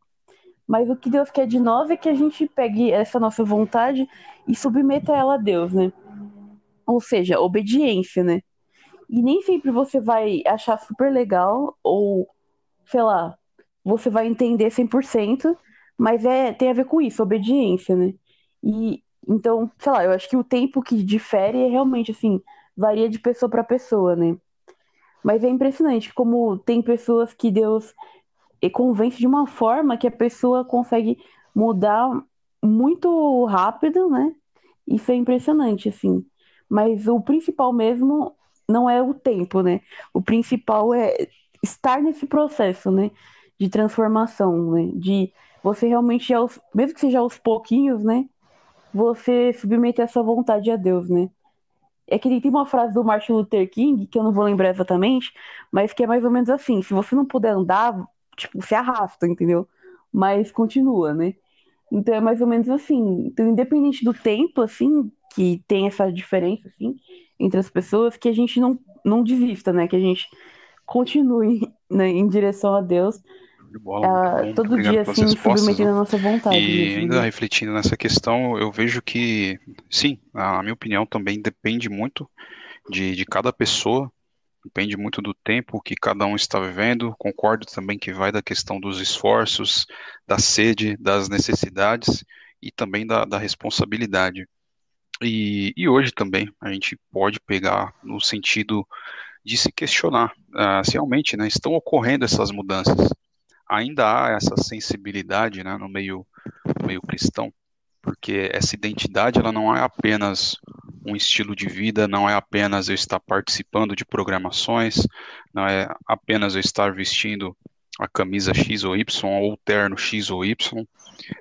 Speaker 3: Mas o que Deus quer de nós é que a gente pegue essa nossa vontade e submeta ela a Deus, né? Ou seja, obediência, né? E nem sempre você vai achar super legal ou, sei lá, você vai entender 100%, mas é, tem a ver com isso, obediência, né? E então, sei lá, eu acho que o tempo que difere é realmente assim, varia de pessoa para pessoa, né? Mas é impressionante como tem pessoas que Deus e convence de uma forma que a pessoa consegue mudar muito rápido, né? Isso é impressionante, assim. Mas o principal mesmo não é o tempo, né? O principal é estar nesse processo, né? De transformação, né? De você realmente, aos, mesmo que seja aos pouquinhos, né? Você submeter essa vontade a Deus, né? É que tem uma frase do Martin Luther King, que eu não vou lembrar exatamente, mas que é mais ou menos assim: se você não puder andar, tipo, se arrasta, entendeu? Mas continua, né? Então é mais ou menos assim. Então, independente do tempo, assim, que tem essa diferença, assim, entre as pessoas, que a gente não, não desista, né? Que a gente continue né, em direção a Deus. Bola, uh, todo dia, assim, submetendo a nossa vontade.
Speaker 1: E ainda né? refletindo nessa questão, eu vejo que, sim, a minha opinião também depende muito de, de cada pessoa, Depende muito do tempo que cada um está vivendo. Concordo também que vai da questão dos esforços, da sede, das necessidades e também da, da responsabilidade. E, e, hoje também a gente pode pegar no sentido de se questionar uh, se realmente né, estão ocorrendo essas mudanças. Ainda há essa sensibilidade né, no, meio, no meio cristão, porque essa identidade ela não é apenas um estilo de vida, não é apenas eu estar participando de programações, não é apenas eu estar vestindo a camisa X ou Y ou terno X ou Y,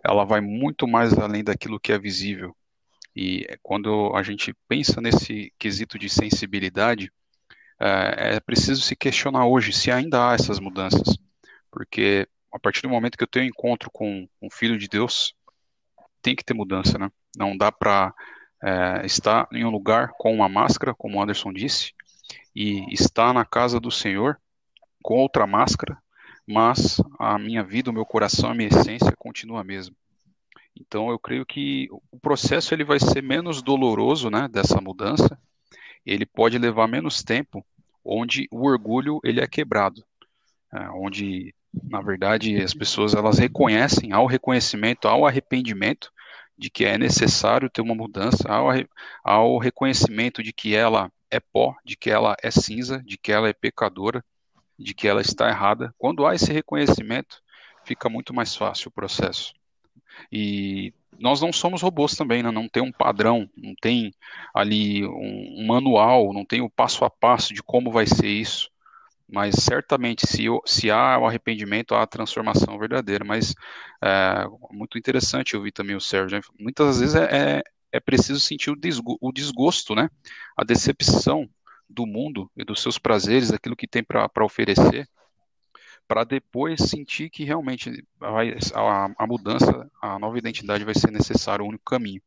Speaker 1: ela vai muito mais além daquilo que é visível. E quando a gente pensa nesse quesito de sensibilidade, é, é preciso se questionar hoje se ainda há essas mudanças, porque a partir do momento que eu tenho encontro com um filho de Deus, tem que ter mudança, né? Não dá para é, está em um lugar com uma máscara, como o Anderson disse, e está na casa do Senhor com outra máscara, mas a minha vida, o meu coração, a minha essência continua a mesma. Então eu creio que o processo ele vai ser menos doloroso, né, dessa mudança. Ele pode levar menos tempo, onde o orgulho ele é quebrado, é, onde na verdade as pessoas elas reconhecem ao reconhecimento, ao arrependimento, de que é necessário ter uma mudança, ao, ao reconhecimento de que ela é pó, de que ela é cinza, de que ela é pecadora, de que ela está errada. Quando há esse reconhecimento, fica muito mais fácil o processo. E nós não somos robôs também, né? não tem um padrão, não tem ali um, um manual, não tem o passo a passo de como vai ser isso mas certamente se, se há o arrependimento, há a transformação verdadeira, mas é, muito interessante ouvir também o Sérgio, né? muitas vezes é, é, é preciso sentir o, desgo, o desgosto, né, a decepção do mundo e dos seus prazeres, daquilo que tem para oferecer, para depois sentir que realmente vai, a, a mudança, a nova identidade vai ser necessário, o único caminho.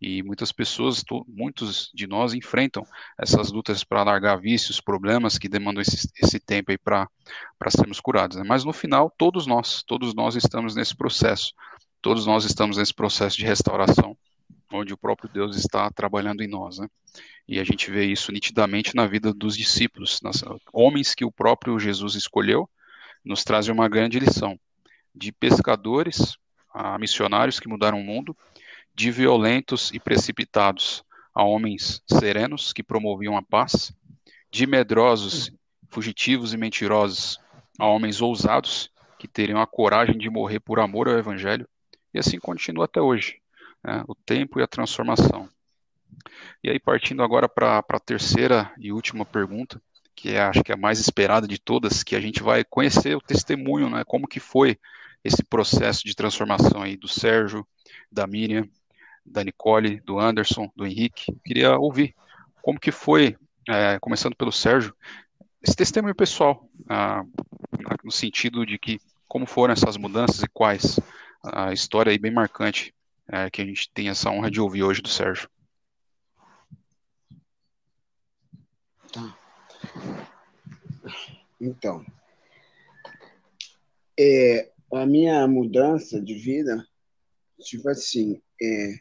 Speaker 1: E muitas pessoas, muitos de nós enfrentam essas lutas para largar vícios, problemas que demandam esse, esse tempo aí para sermos curados. Né? Mas no final, todos nós, todos nós estamos nesse processo. Todos nós estamos nesse processo de restauração, onde o próprio Deus está trabalhando em nós. Né? E a gente vê isso nitidamente na vida dos discípulos, nas, homens que o próprio Jesus escolheu, nos trazem uma grande lição de pescadores a missionários que mudaram o mundo de violentos e precipitados a homens serenos que promoviam a paz, de medrosos, fugitivos e mentirosos a homens ousados que teriam a coragem de morrer por amor ao Evangelho, e assim continua até hoje, né, o tempo e a transformação. E aí, partindo agora para a terceira e última pergunta, que é, acho que é a mais esperada de todas, que a gente vai conhecer o testemunho, né, como que foi esse processo de transformação aí do Sérgio, da Miriam, da Nicole, do Anderson, do Henrique. Queria ouvir como que foi, é, começando pelo Sérgio, esse testemunho pessoal, ah, no sentido de que como foram essas mudanças e quais a história aí bem marcante é, que a gente tem essa honra de ouvir hoje do Sérgio.
Speaker 4: Tá. Então, é, a minha mudança de vida, tipo assim, é,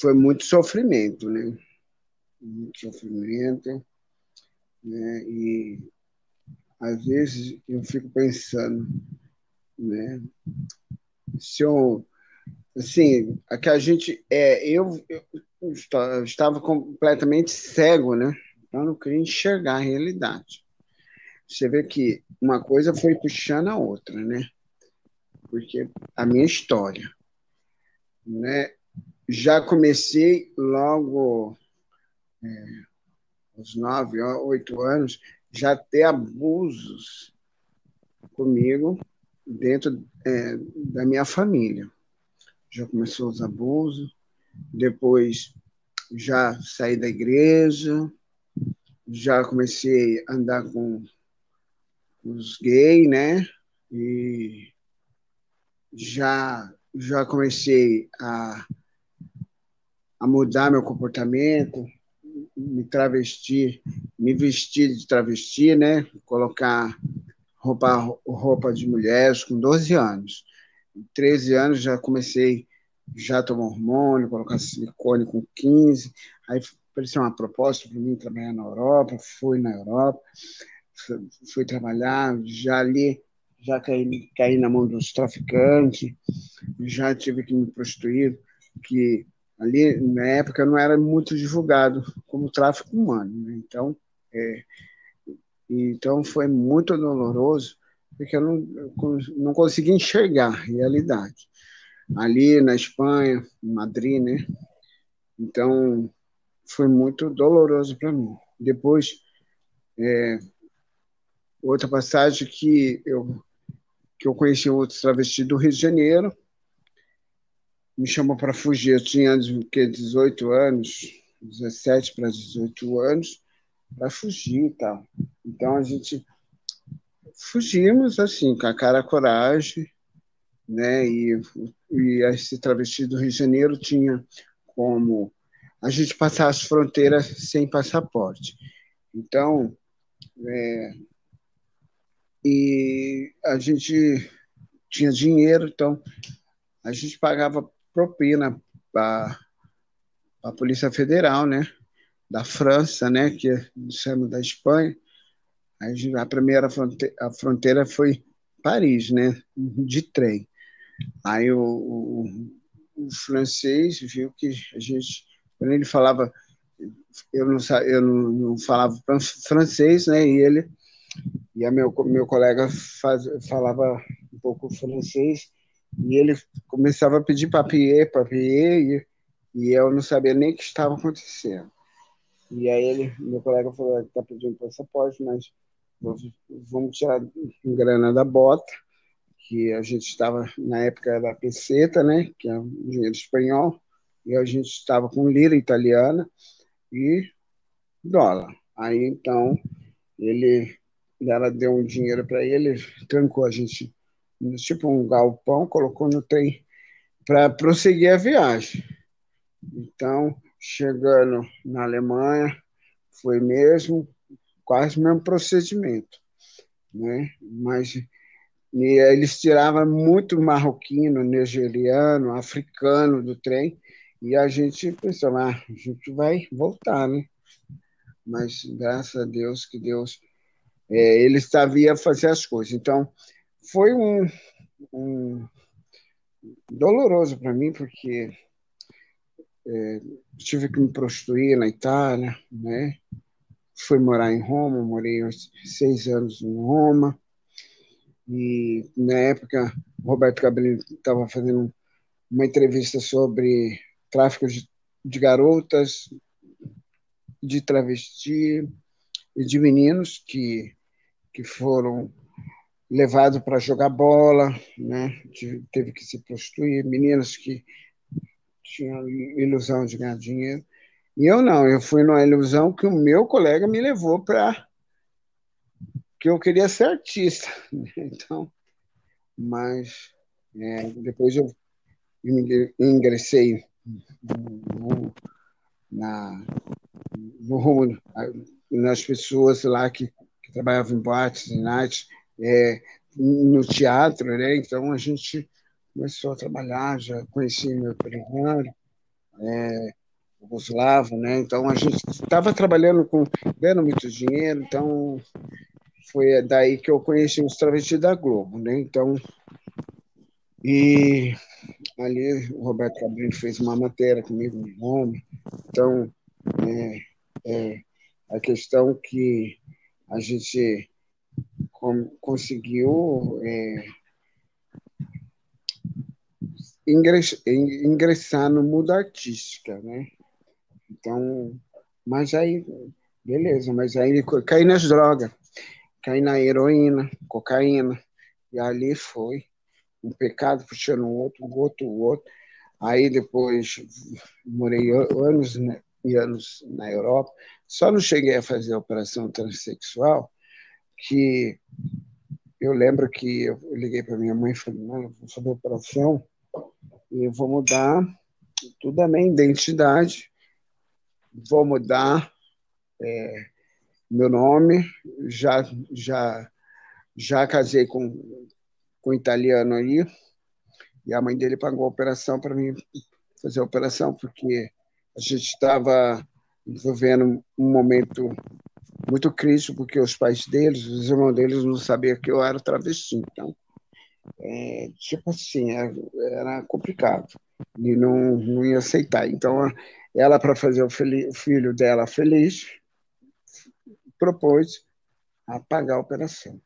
Speaker 4: foi muito sofrimento, né? Muito sofrimento, né? E às vezes eu fico pensando, né? Se eu, assim, a que a gente, é, eu, eu estava completamente cego, né? Eu não queria enxergar a realidade. Você vê que uma coisa foi puxando a outra, né? Porque a minha história, né? Já comecei logo é, aos nove, oito anos, já ter abusos comigo dentro é, da minha família. Já começou os abusos, depois já saí da igreja, já comecei a andar com os gays, né? E já já comecei a, a mudar meu comportamento, me travestir, me vestir de travesti, né? Colocar roupa, roupa de mulheres com 12 anos. Em 13 anos já comecei já tomar hormônio, colocar silicone com 15. Aí apareceu uma proposta para mim trabalhar na Europa, fui na Europa, fui trabalhar, já ali, já caí, caí na mão dos traficantes, já tive que me prostituir, que ali na época não era muito divulgado como tráfico humano. Né? Então, é, então foi muito doloroso, porque eu não, não consegui enxergar a realidade. Ali na Espanha, em Madrid, né? Então, foi muito doloroso para mim. Depois, é, outra passagem que eu, que eu conheci outro travesti do Rio de Janeiro, me chamou para fugir. Eu tinha que, 18 anos, 17 para 18 anos, para fugir e tal. Então a gente fugimos assim, com a cara a coragem, né? E, e esse travesti do Rio de Janeiro tinha como a gente passar as fronteiras sem passaporte. Então, é, e a gente tinha dinheiro, então a gente pagava propina para a Polícia Federal, né? Da França, né? Que chama da Espanha. A primeira fronteira, a fronteira foi Paris, né? De trem. Aí o, o, o francês viu que a gente, quando ele falava, eu não, eu não, não falava francês, né? E ele e a meu meu colega faz, falava um pouco francês e ele começava a pedir papier, papier, e, e eu não sabia nem o que estava acontecendo. E aí ele, meu colega falou, está pedindo passaporte, mas vamos tirar grana da bota, que a gente estava na época da peseta, né, que é um dinheiro espanhol, e a gente estava com lira italiana e dólar. Aí então ele ela deu um dinheiro para ele, trancou a gente tipo um galpão, colocou no trem para prosseguir a viagem. Então, chegando na Alemanha, foi mesmo quase o mesmo procedimento, né? Mas eles tiravam muito marroquino, nigeriano, africano do trem e a gente pensava, ah, a gente vai voltar, né? Mas graças a Deus que Deus é, ele sabia fazer as coisas. Então foi um, um doloroso para mim porque é, tive que me prostituir na Itália, né? Fui morar em Roma, morei seis anos em Roma. E na época, Roberto Gabriel estava fazendo uma entrevista sobre tráfico de, de garotas, de travesti, e de meninos que, que foram levados para jogar bola, né? teve que se prostituir, meninas que tinham ilusão de ganhar dinheiro. E eu não, eu fui numa ilusão que o meu colega me levou para que eu queria ser artista. Né? Então, mas é, depois eu ingressei no, na, no nas pessoas lá que, que trabalhavam em boates e nights, é, no teatro, né? Então a gente começou a trabalhar, já conheci meu primário, é, o Guslavo, né? Então a gente estava trabalhando com ganhando muito dinheiro, então foi daí que eu conheci os travestis da Globo, né? Então e ali o Roberto Cabrini fez uma matéria comigo no nome, então é, é, a questão que a gente conseguiu é, ingressar no mundo artística, né? Então, mas aí, beleza, mas aí caí nas drogas, caí na heroína, cocaína, e ali foi um pecado puxando o outro, o outro, o outro. Aí depois morei anos e anos na Europa, só não cheguei a fazer a operação transexual, que eu lembro que eu liguei para minha mãe e falei, mãe, vou fazer a operação e vou mudar tudo a minha identidade, vou mudar é, meu nome, já, já, já casei com, com um italiano aí, e a mãe dele pagou a operação para mim fazer a operação, porque a gente estava vivendo um momento muito crítico, porque os pais deles, os irmãos deles, não sabiam que eu era travesti. Então, é, tipo assim, era, é, era, complicado. E não, não ia aceitar. Então, ela, para fazer o, o filho dela feliz, propôs a pagar a operação.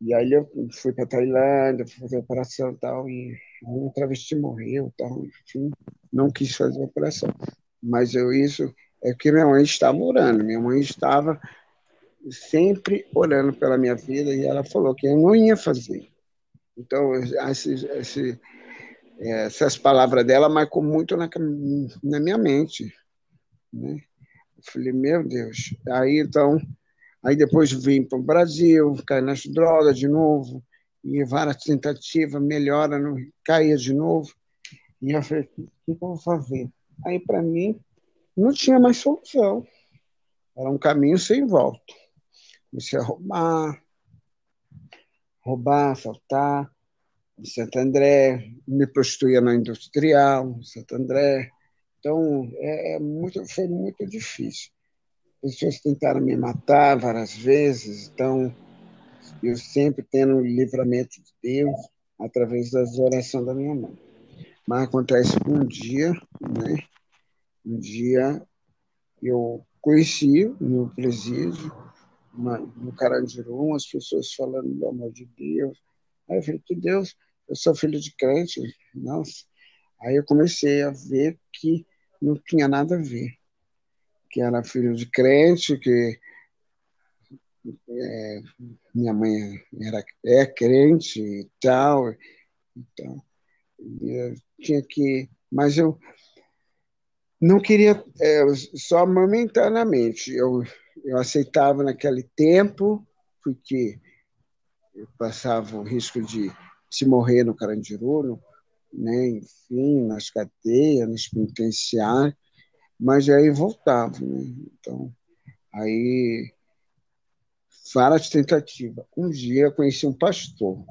Speaker 4: E aí eu fui para Tailândia, fui fazer operação e tal, e um travesti morreu, tal, enfim, não quis fazer a operação. Mas eu isso é que minha mãe estava orando, minha mãe estava sempre orando pela minha vida e ela falou que eu não ia fazer. Então, esse, esse, essas palavras dela marcou muito na, na minha mente. Né? Eu falei, meu Deus. Aí, então, aí depois vim para o Brasil, caí nas drogas de novo, e várias tentativas, melhora, não, caía de novo. E eu falei, o que eu vou fazer? Aí, para mim, não tinha mais solução. Era um caminho sem volta. Comecei a roubar, roubar, assaltar, em Santo André, me prostituía na industrial, em Santo André. Então, é, é muito, foi muito difícil. Pessoas tentaram me matar várias vezes, então, eu sempre tendo o livramento de Deus através das orações da minha mãe. Mas acontece um dia, né? Um dia eu conheci no presídio, uma, no Carandiru, as pessoas falando do amor de Deus. Aí eu falei, que Deus, eu sou filho de crente. Nossa. Aí eu comecei a ver que não tinha nada a ver. Que era filho de crente, que é, minha mãe era, é crente e tal. Então, eu tinha que. Mas eu não queria, é, só momentaneamente. Eu eu aceitava naquele tempo, porque eu passava o risco de se morrer no Carandiru, né? enfim, nas cadeias, nos penitenciários, mas aí voltava. Né? Então, aí, várias tentativas. Um dia eu conheci um pastor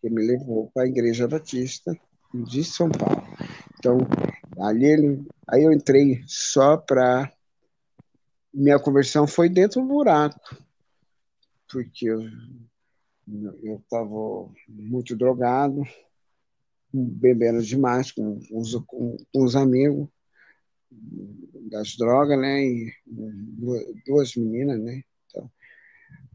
Speaker 4: que me levou para a Igreja Batista de São Paulo. Então, ali ele, aí eu entrei só para minha conversão foi dentro do buraco, porque eu estava muito drogado, bebendo demais com, com, com os amigos das drogas, né? E duas meninas, né? Então,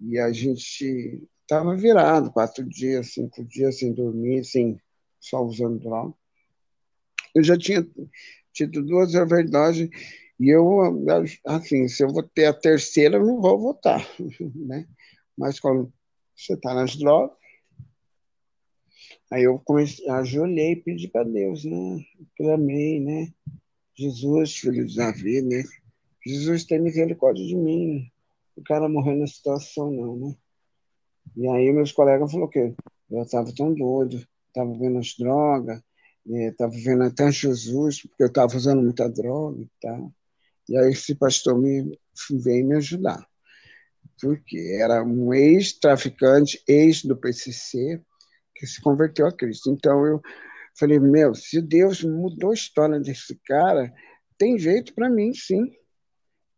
Speaker 4: e a gente estava virado quatro dias, cinco dias sem dormir, sem só usando droga. Eu já tinha tido duas overdoses E eu, assim, se eu vou ter a terceira, eu não vou votar, né? Mas quando você está nas drogas, aí eu comecei, ajoelhei e pedi para Deus, né? Clamei, né? Jesus, filho de Davi, né? Jesus tem misericórdia de mim. O cara morreu na situação, não, né? E aí meus colegas falaram que eu estava tão doido, estava vendo as drogas, estava é, vendo até Jesus, porque eu estava usando muita droga e tal. E aí esse pastor me veio me ajudar, porque era um ex-traficante, ex do PCC, que se converteu a Cristo. Então eu falei, meu, se Deus mudou a história desse cara, tem jeito para mim, sim.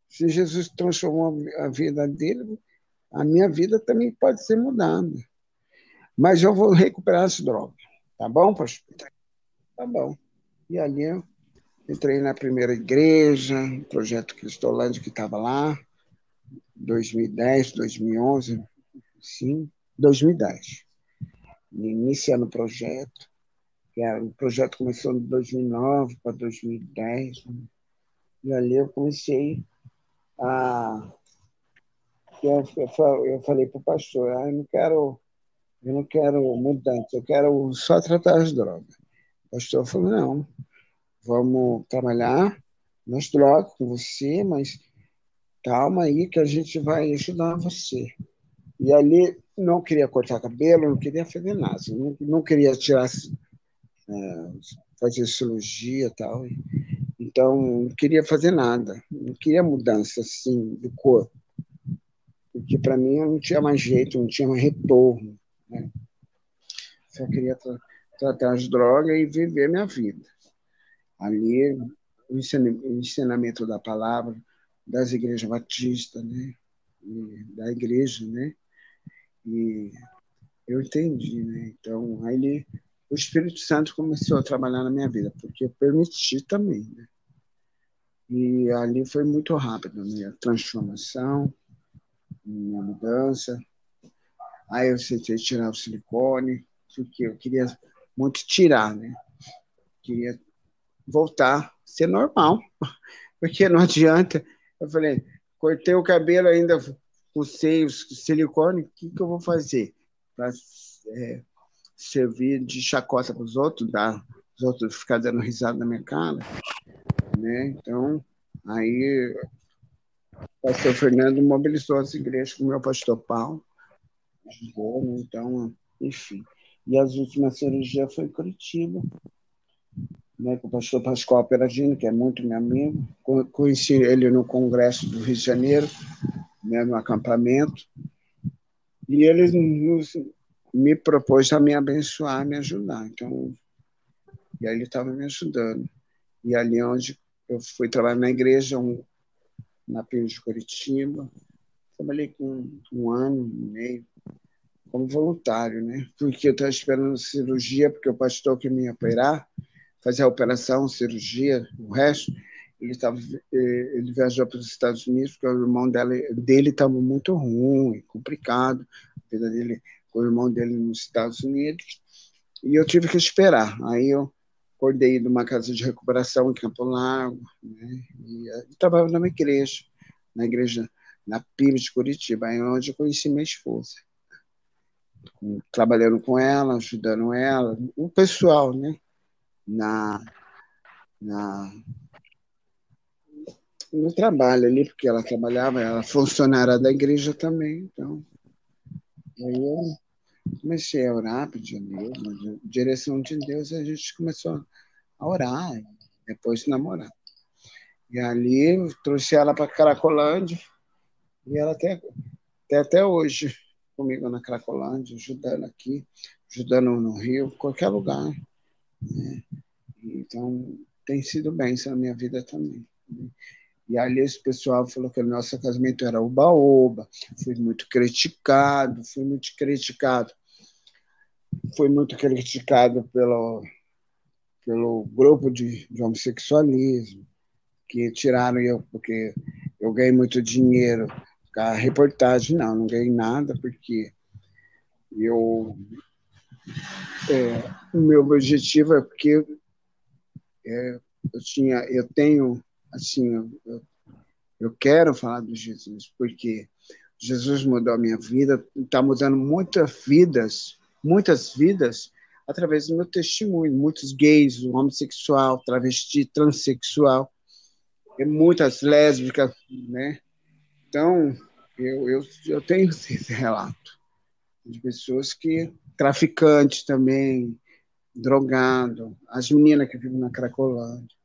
Speaker 4: Se Jesus transformou a vida dele, a minha vida também pode ser mudada. Mas eu vou recuperar as drogas. Tá bom, pastor? Tá bom. E ali eu entrei na primeira igreja, projeto Cristolândia que estava lá, 2010, 2011, sim, 2010. Iniciando o projeto, que era, o projeto começou de 2009 para 2010, né? e ali eu comecei a eu, eu, eu falei para o pastor, ah, eu não quero, eu não quero mudança, eu quero só tratar as drogas. O pastor falou, não, vamos trabalhar nas drogas com você, mas calma aí que a gente vai ajudar você. E ali não queria cortar cabelo, não queria fazer nada, não, não queria tirar, é, fazer cirurgia e tal. Então, não queria fazer nada, não queria mudança assim do corpo porque para mim eu não tinha mais jeito, não tinha mais retorno. Né? Só queria tra tratar as drogas e viver minha vida. Ali, o ensinamento da palavra, das igrejas batistas, né? Da igreja, né? E eu entendi, né? Então, aí o Espírito Santo começou a trabalhar na minha vida, porque eu permiti também, né? E ali foi muito rápido minha transformação, minha mudança. Aí eu tentei tirar o silicone, porque eu queria muito tirar, né? Queria voltar a ser normal, porque não adianta. Eu falei, cortei o cabelo ainda com seios, silicone, o que, que eu vou fazer? Para é, servir de chacota para os outros, dar, os outros ficar dando risada na minha cara. Né? Então, aí o pastor Fernando mobilizou as igrejas com o meu pastor Paulo, né? então, enfim. E as últimas cirurgias foi em Curitiba, né, com o pastor Pascoal Peradino, que é muito meu amigo. Conheci ele no Congresso do Rio de Janeiro, né, no acampamento, e ele nos, me propôs a me abençoar, me ajudar. Então, e aí ele estava me ajudando. E ali onde eu fui trabalhar na igreja, um, na PIB de Curitiba. Trabalhei com um ano e meio como voluntário, né? Porque eu estava esperando cirurgia, porque o pastor que me ia operar, fazer a operação, cirurgia, o resto, ele tava, eh, ele viajou para os Estados Unidos, porque o irmão dela, dele estava muito ruim, complicado, a vida dele com o irmão dele nos Estados Unidos, e eu tive que esperar. Aí eu acordei numa casa de recuperação em Campo Largo, né? e, eh, e trabalhava numa igreja, na igreja, na PIB de Curitiba, aí onde eu conheci minha esposa. Trabalhando com ela, ajudando ela, o pessoal, né? Na, na, no trabalho ali, porque ela trabalhava, ela funcionária da igreja também, então. Eu comecei a orar, pedir a Deus, na direção de Deus, a gente começou a orar, depois namorar. E ali trouxe ela para Caracolândia, e ela até, até, até hoje comigo na Cracolândia, ajudando aqui, ajudando no Rio, qualquer lugar. Né? Então, tem sido isso na minha vida também. Né? E ali esse pessoal falou que o nosso casamento era oba-oba, fui muito criticado, fui muito criticado. Fui muito criticado pelo, pelo grupo de, de homossexualismo, que tiraram eu, porque eu ganhei muito dinheiro com a reportagem. Não, não ganhei nada, porque eu. É, o meu objetivo é porque é, eu tinha, eu tenho assim, eu, eu quero falar de Jesus, porque Jesus mudou a minha vida, está mudando muitas vidas, muitas vidas, através do meu testemunho. Muitos gays, homossexual, travesti, transexual, muitas lésbicas, né? Então, eu, eu, eu tenho esse relato de pessoas que, traficantes também, drogado, as meninas que vivem na Cracolândia,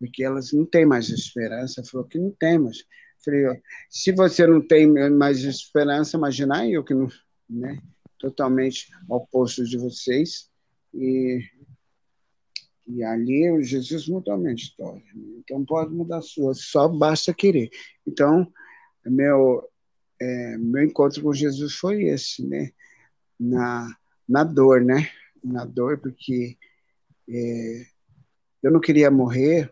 Speaker 4: porque elas não têm mais esperança. Falou que não tem mais. Falei, se você não tem mais esperança, imagina eu que não, né? Totalmente oposto de vocês. E, e ali Jesus mudou a minha história. Então pode mudar a sua, só basta querer. Então, meu, é, meu encontro com Jesus foi esse, né? Na, na dor, né? Na dor, porque é, eu não queria morrer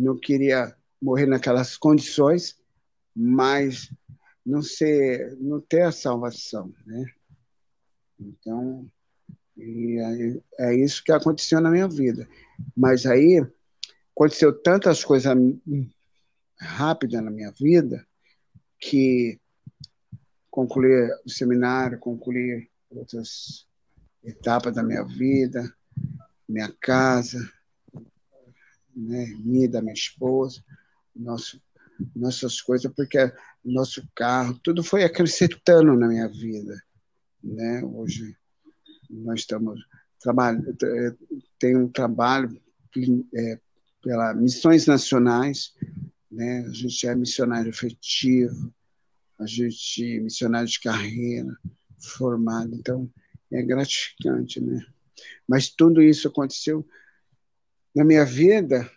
Speaker 4: não queria morrer naquelas condições, mas não ser, não ter a salvação, né? Então, aí, é isso que aconteceu na minha vida. Mas aí aconteceu tantas coisas rápidas na minha vida que concluir o seminário, concluir outras etapas da minha vida, minha casa, né, minha e da minha esposa, nosso, nossas coisas, porque nosso carro, tudo foi acrescentando na minha vida. Né? Hoje nós estamos tem um trabalho é, pela missões nacionais, né? A gente é missionário efetivo, a gente é missionário de carreira, formado, então é gratificante, né? Mas tudo isso aconteceu na minha vida,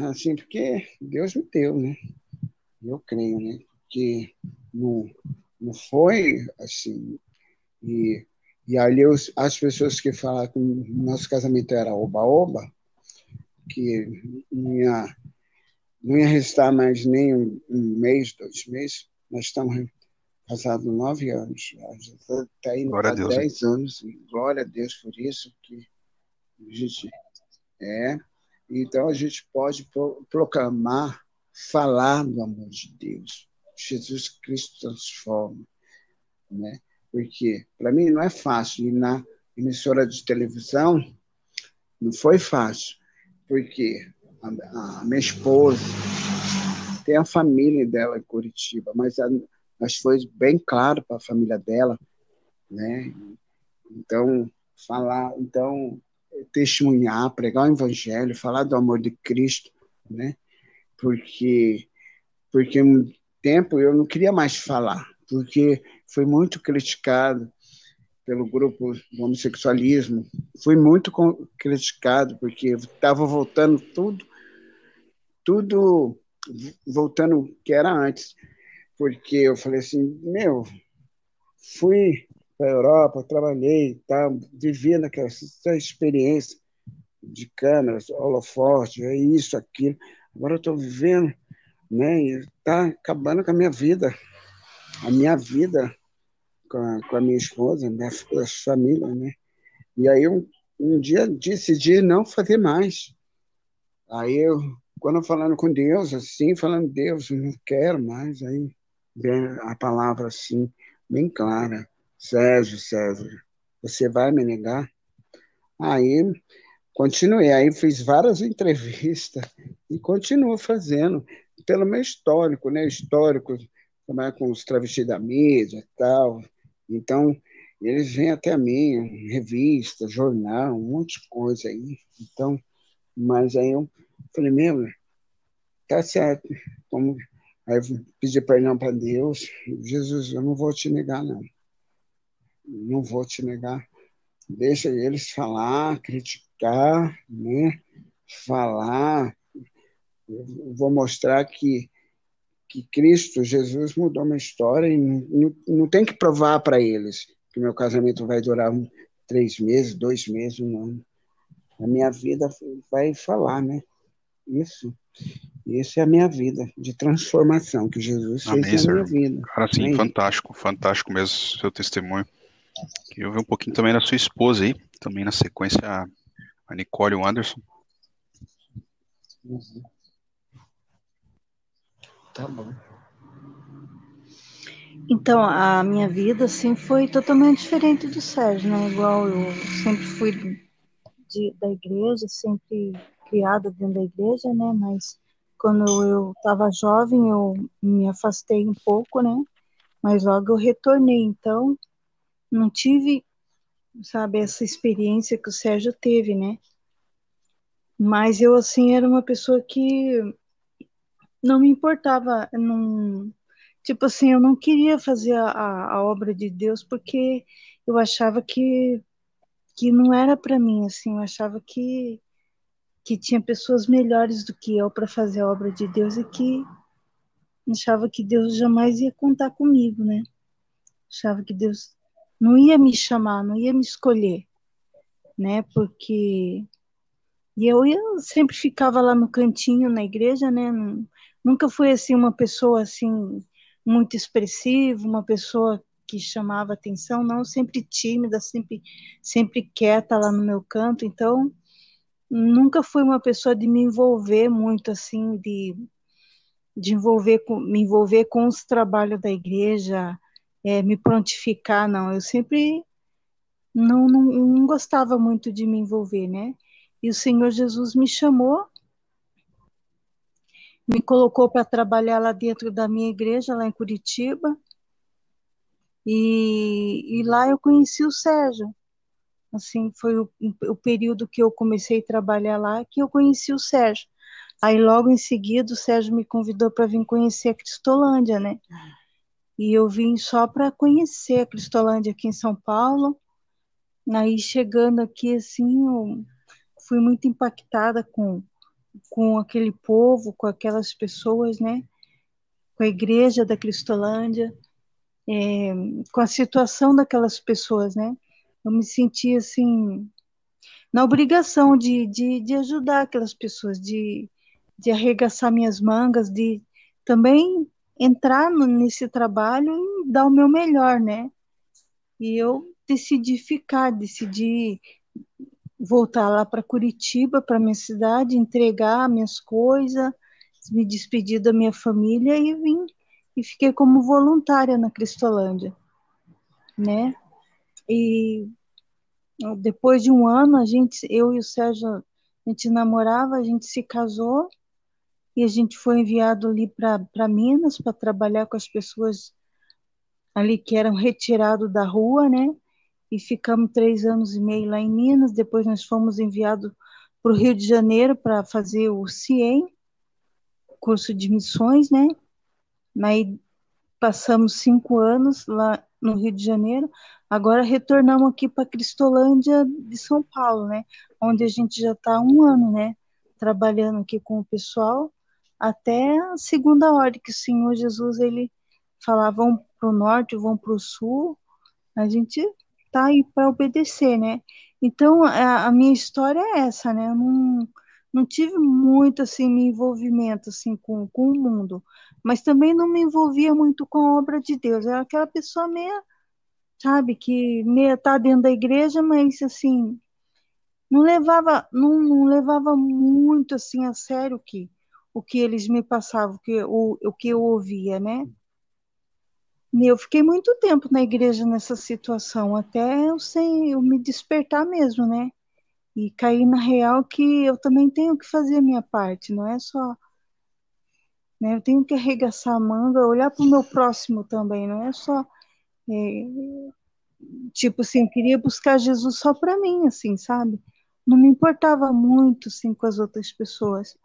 Speaker 4: assim, porque Deus me deu, né? Eu creio, né? Que não, não foi assim. E, e ali os, as pessoas que falaram que o nosso casamento era oba-oba, que não ia, não ia restar mais nem um, um mês, dois meses, nós estamos casados nove anos. Está indo para dez anos. E glória a Deus por isso, que a gente é, então a gente pode proclamar, falar do amor de Deus. Jesus Cristo transforma, né? Porque para mim não é fácil ir na emissora de televisão, não foi fácil, porque a, a minha esposa tem a família dela em Curitiba, mas, a, mas foi bem claro para a família dela, né? Então falar, então testemunhar, pregar o evangelho, falar do amor de Cristo, né? Porque porque um tempo eu não queria mais falar, porque foi muito criticado pelo grupo do homossexualismo, fui muito criticado porque estava voltando tudo tudo voltando que era antes, porque eu falei assim, meu, fui para a Europa, trabalhei, tá, vivi naquela experiência de câmeras, holofote, é isso, aquilo. Agora eu estou vivendo, né, e está acabando com a minha vida, a minha vida com a, com a minha esposa, minha família, né. E aí um, um dia decidi não fazer mais. Aí eu, quando eu falando com Deus, assim, falando, Deus, não quero mais, aí vem a palavra assim, bem clara Sérgio, Sérgio, você vai me negar? Aí continuei, aí fiz várias entrevistas e continuo fazendo, pelo meu histórico, né? Histórico, trabalhar com os travestis da mídia e tal. Então, eles vêm até mim, revista, jornal, um monte de coisa aí. Então, mas aí eu falei, meu, tá certo. Como, aí eu pedi perdão para Deus, Jesus, eu não vou te negar, não não vou te negar. Deixa eles falar, criticar, né? Falar. Eu vou mostrar que que Cristo, Jesus mudou minha história e não, não tem que provar para eles que meu casamento vai durar um, três meses, dois meses, um ano. A minha vida vai falar, né? Isso. Essa é a minha vida de transformação que Jesus Amém, fez na minha vida.
Speaker 1: Cara, sim, fantástico, fantástico mesmo seu testemunho. Queria ouvir um pouquinho também da sua esposa aí, também na sequência a Nicole Anderson.
Speaker 4: Tá bom.
Speaker 5: Então, a minha vida, assim, foi totalmente diferente do Sérgio, né? Igual eu sempre fui de, da igreja, sempre criada dentro da igreja, né? Mas quando eu estava jovem, eu me afastei um pouco, né? Mas logo eu retornei, então não tive, sabe, essa experiência que o Sérgio teve, né? Mas eu, assim, era uma pessoa que não me importava, não, tipo assim, eu não queria fazer a, a obra de Deus porque eu achava que, que não era para mim, assim, eu achava que, que tinha pessoas melhores do que eu para fazer a obra de Deus e que achava que Deus jamais ia contar comigo, né? Achava que Deus não ia me chamar, não ia me escolher, né? Porque e eu, eu sempre ficava lá no cantinho na igreja, né? Nunca fui assim uma pessoa assim muito expressiva, uma pessoa que chamava atenção, não, sempre tímida, sempre sempre quieta lá no meu canto. Então, nunca fui uma pessoa de me envolver muito assim, de de envolver com, me envolver com os trabalhos da igreja, é, me prontificar, não. Eu sempre não, não, não gostava muito de me envolver, né? E o Senhor Jesus me chamou, me colocou para trabalhar lá dentro da minha igreja, lá em Curitiba. E, e lá eu conheci o Sérgio. Assim, foi o, o período que eu comecei a trabalhar lá que eu conheci o Sérgio. Aí logo em seguida o Sérgio me convidou para vir conhecer a Cristolândia, né? E eu vim só para conhecer a Cristolândia aqui em São Paulo. Aí chegando aqui assim, eu fui muito impactada com, com aquele povo, com aquelas pessoas, né? Com a igreja da Cristolândia, é, com a situação daquelas pessoas, né? Eu me senti assim na obrigação de, de, de ajudar aquelas pessoas, de, de arregaçar minhas mangas, de também entrar nesse trabalho e dar o meu melhor, né? E eu decidi ficar, decidi voltar lá para Curitiba, para minha cidade, entregar minhas coisas, me despedir da minha família e vim e fiquei como voluntária na Cristolândia, né? E depois de um ano, a gente, eu e o Sérgio, a gente namorava, a gente se casou e a gente foi enviado ali para Minas para trabalhar com as pessoas ali que eram retirados da rua, né? e ficamos três anos e meio lá em Minas. Depois nós fomos enviados para o Rio de Janeiro para fazer o CIEM, curso de missões, né? Aí passamos cinco anos lá no Rio de Janeiro. Agora retornamos aqui para Cristolândia de São Paulo, né? Onde a gente já está um ano, né? Trabalhando aqui com o pessoal até a segunda ordem que o Senhor Jesus ele falava vão para o norte, vão para o sul. A gente tá aí para obedecer, né? Então, a, a, minha história é essa, né? Eu não, não tive muito, assim, envolvimento, assim, com, com o mundo, mas também não me envolvia muito com a obra de Deus. Eu era aquela pessoa meia, sabe, que meia tá dentro da igreja, mas, assim, não levava, não, não levava muito, assim, a sério que, o que eles me passavam, o que, o, o que eu ouvia, né? eu fiquei muito tempo na igreja nessa situação, até eu, sei, eu me despertar mesmo, né? E cair na real que eu também tenho que fazer a minha parte, não é só. Né, eu tenho que arregaçar a manga, olhar para o meu próximo também, não é só. É, tipo assim, eu queria buscar Jesus só para mim, assim, sabe? Não me importava muito, assim, com as outras pessoas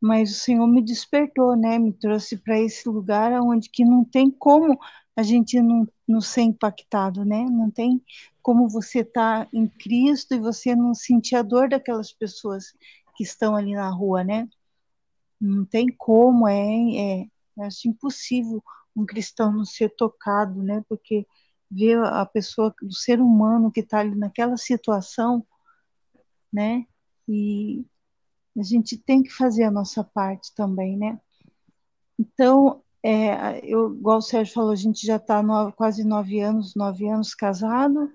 Speaker 5: mas o Senhor me despertou, né? Me trouxe para esse lugar onde que não tem como a gente não, não ser impactado, né? Não tem como você estar tá em Cristo e você não sentir a dor daquelas pessoas que estão ali na rua, né? Não tem como, é, é acho impossível um cristão não ser tocado, né? Porque ver a pessoa, o ser humano que está ali naquela situação, né? E a gente tem que fazer a nossa parte também, né? Então, é, eu, igual o Sérgio falou, a gente já está quase nove anos, nove anos casado,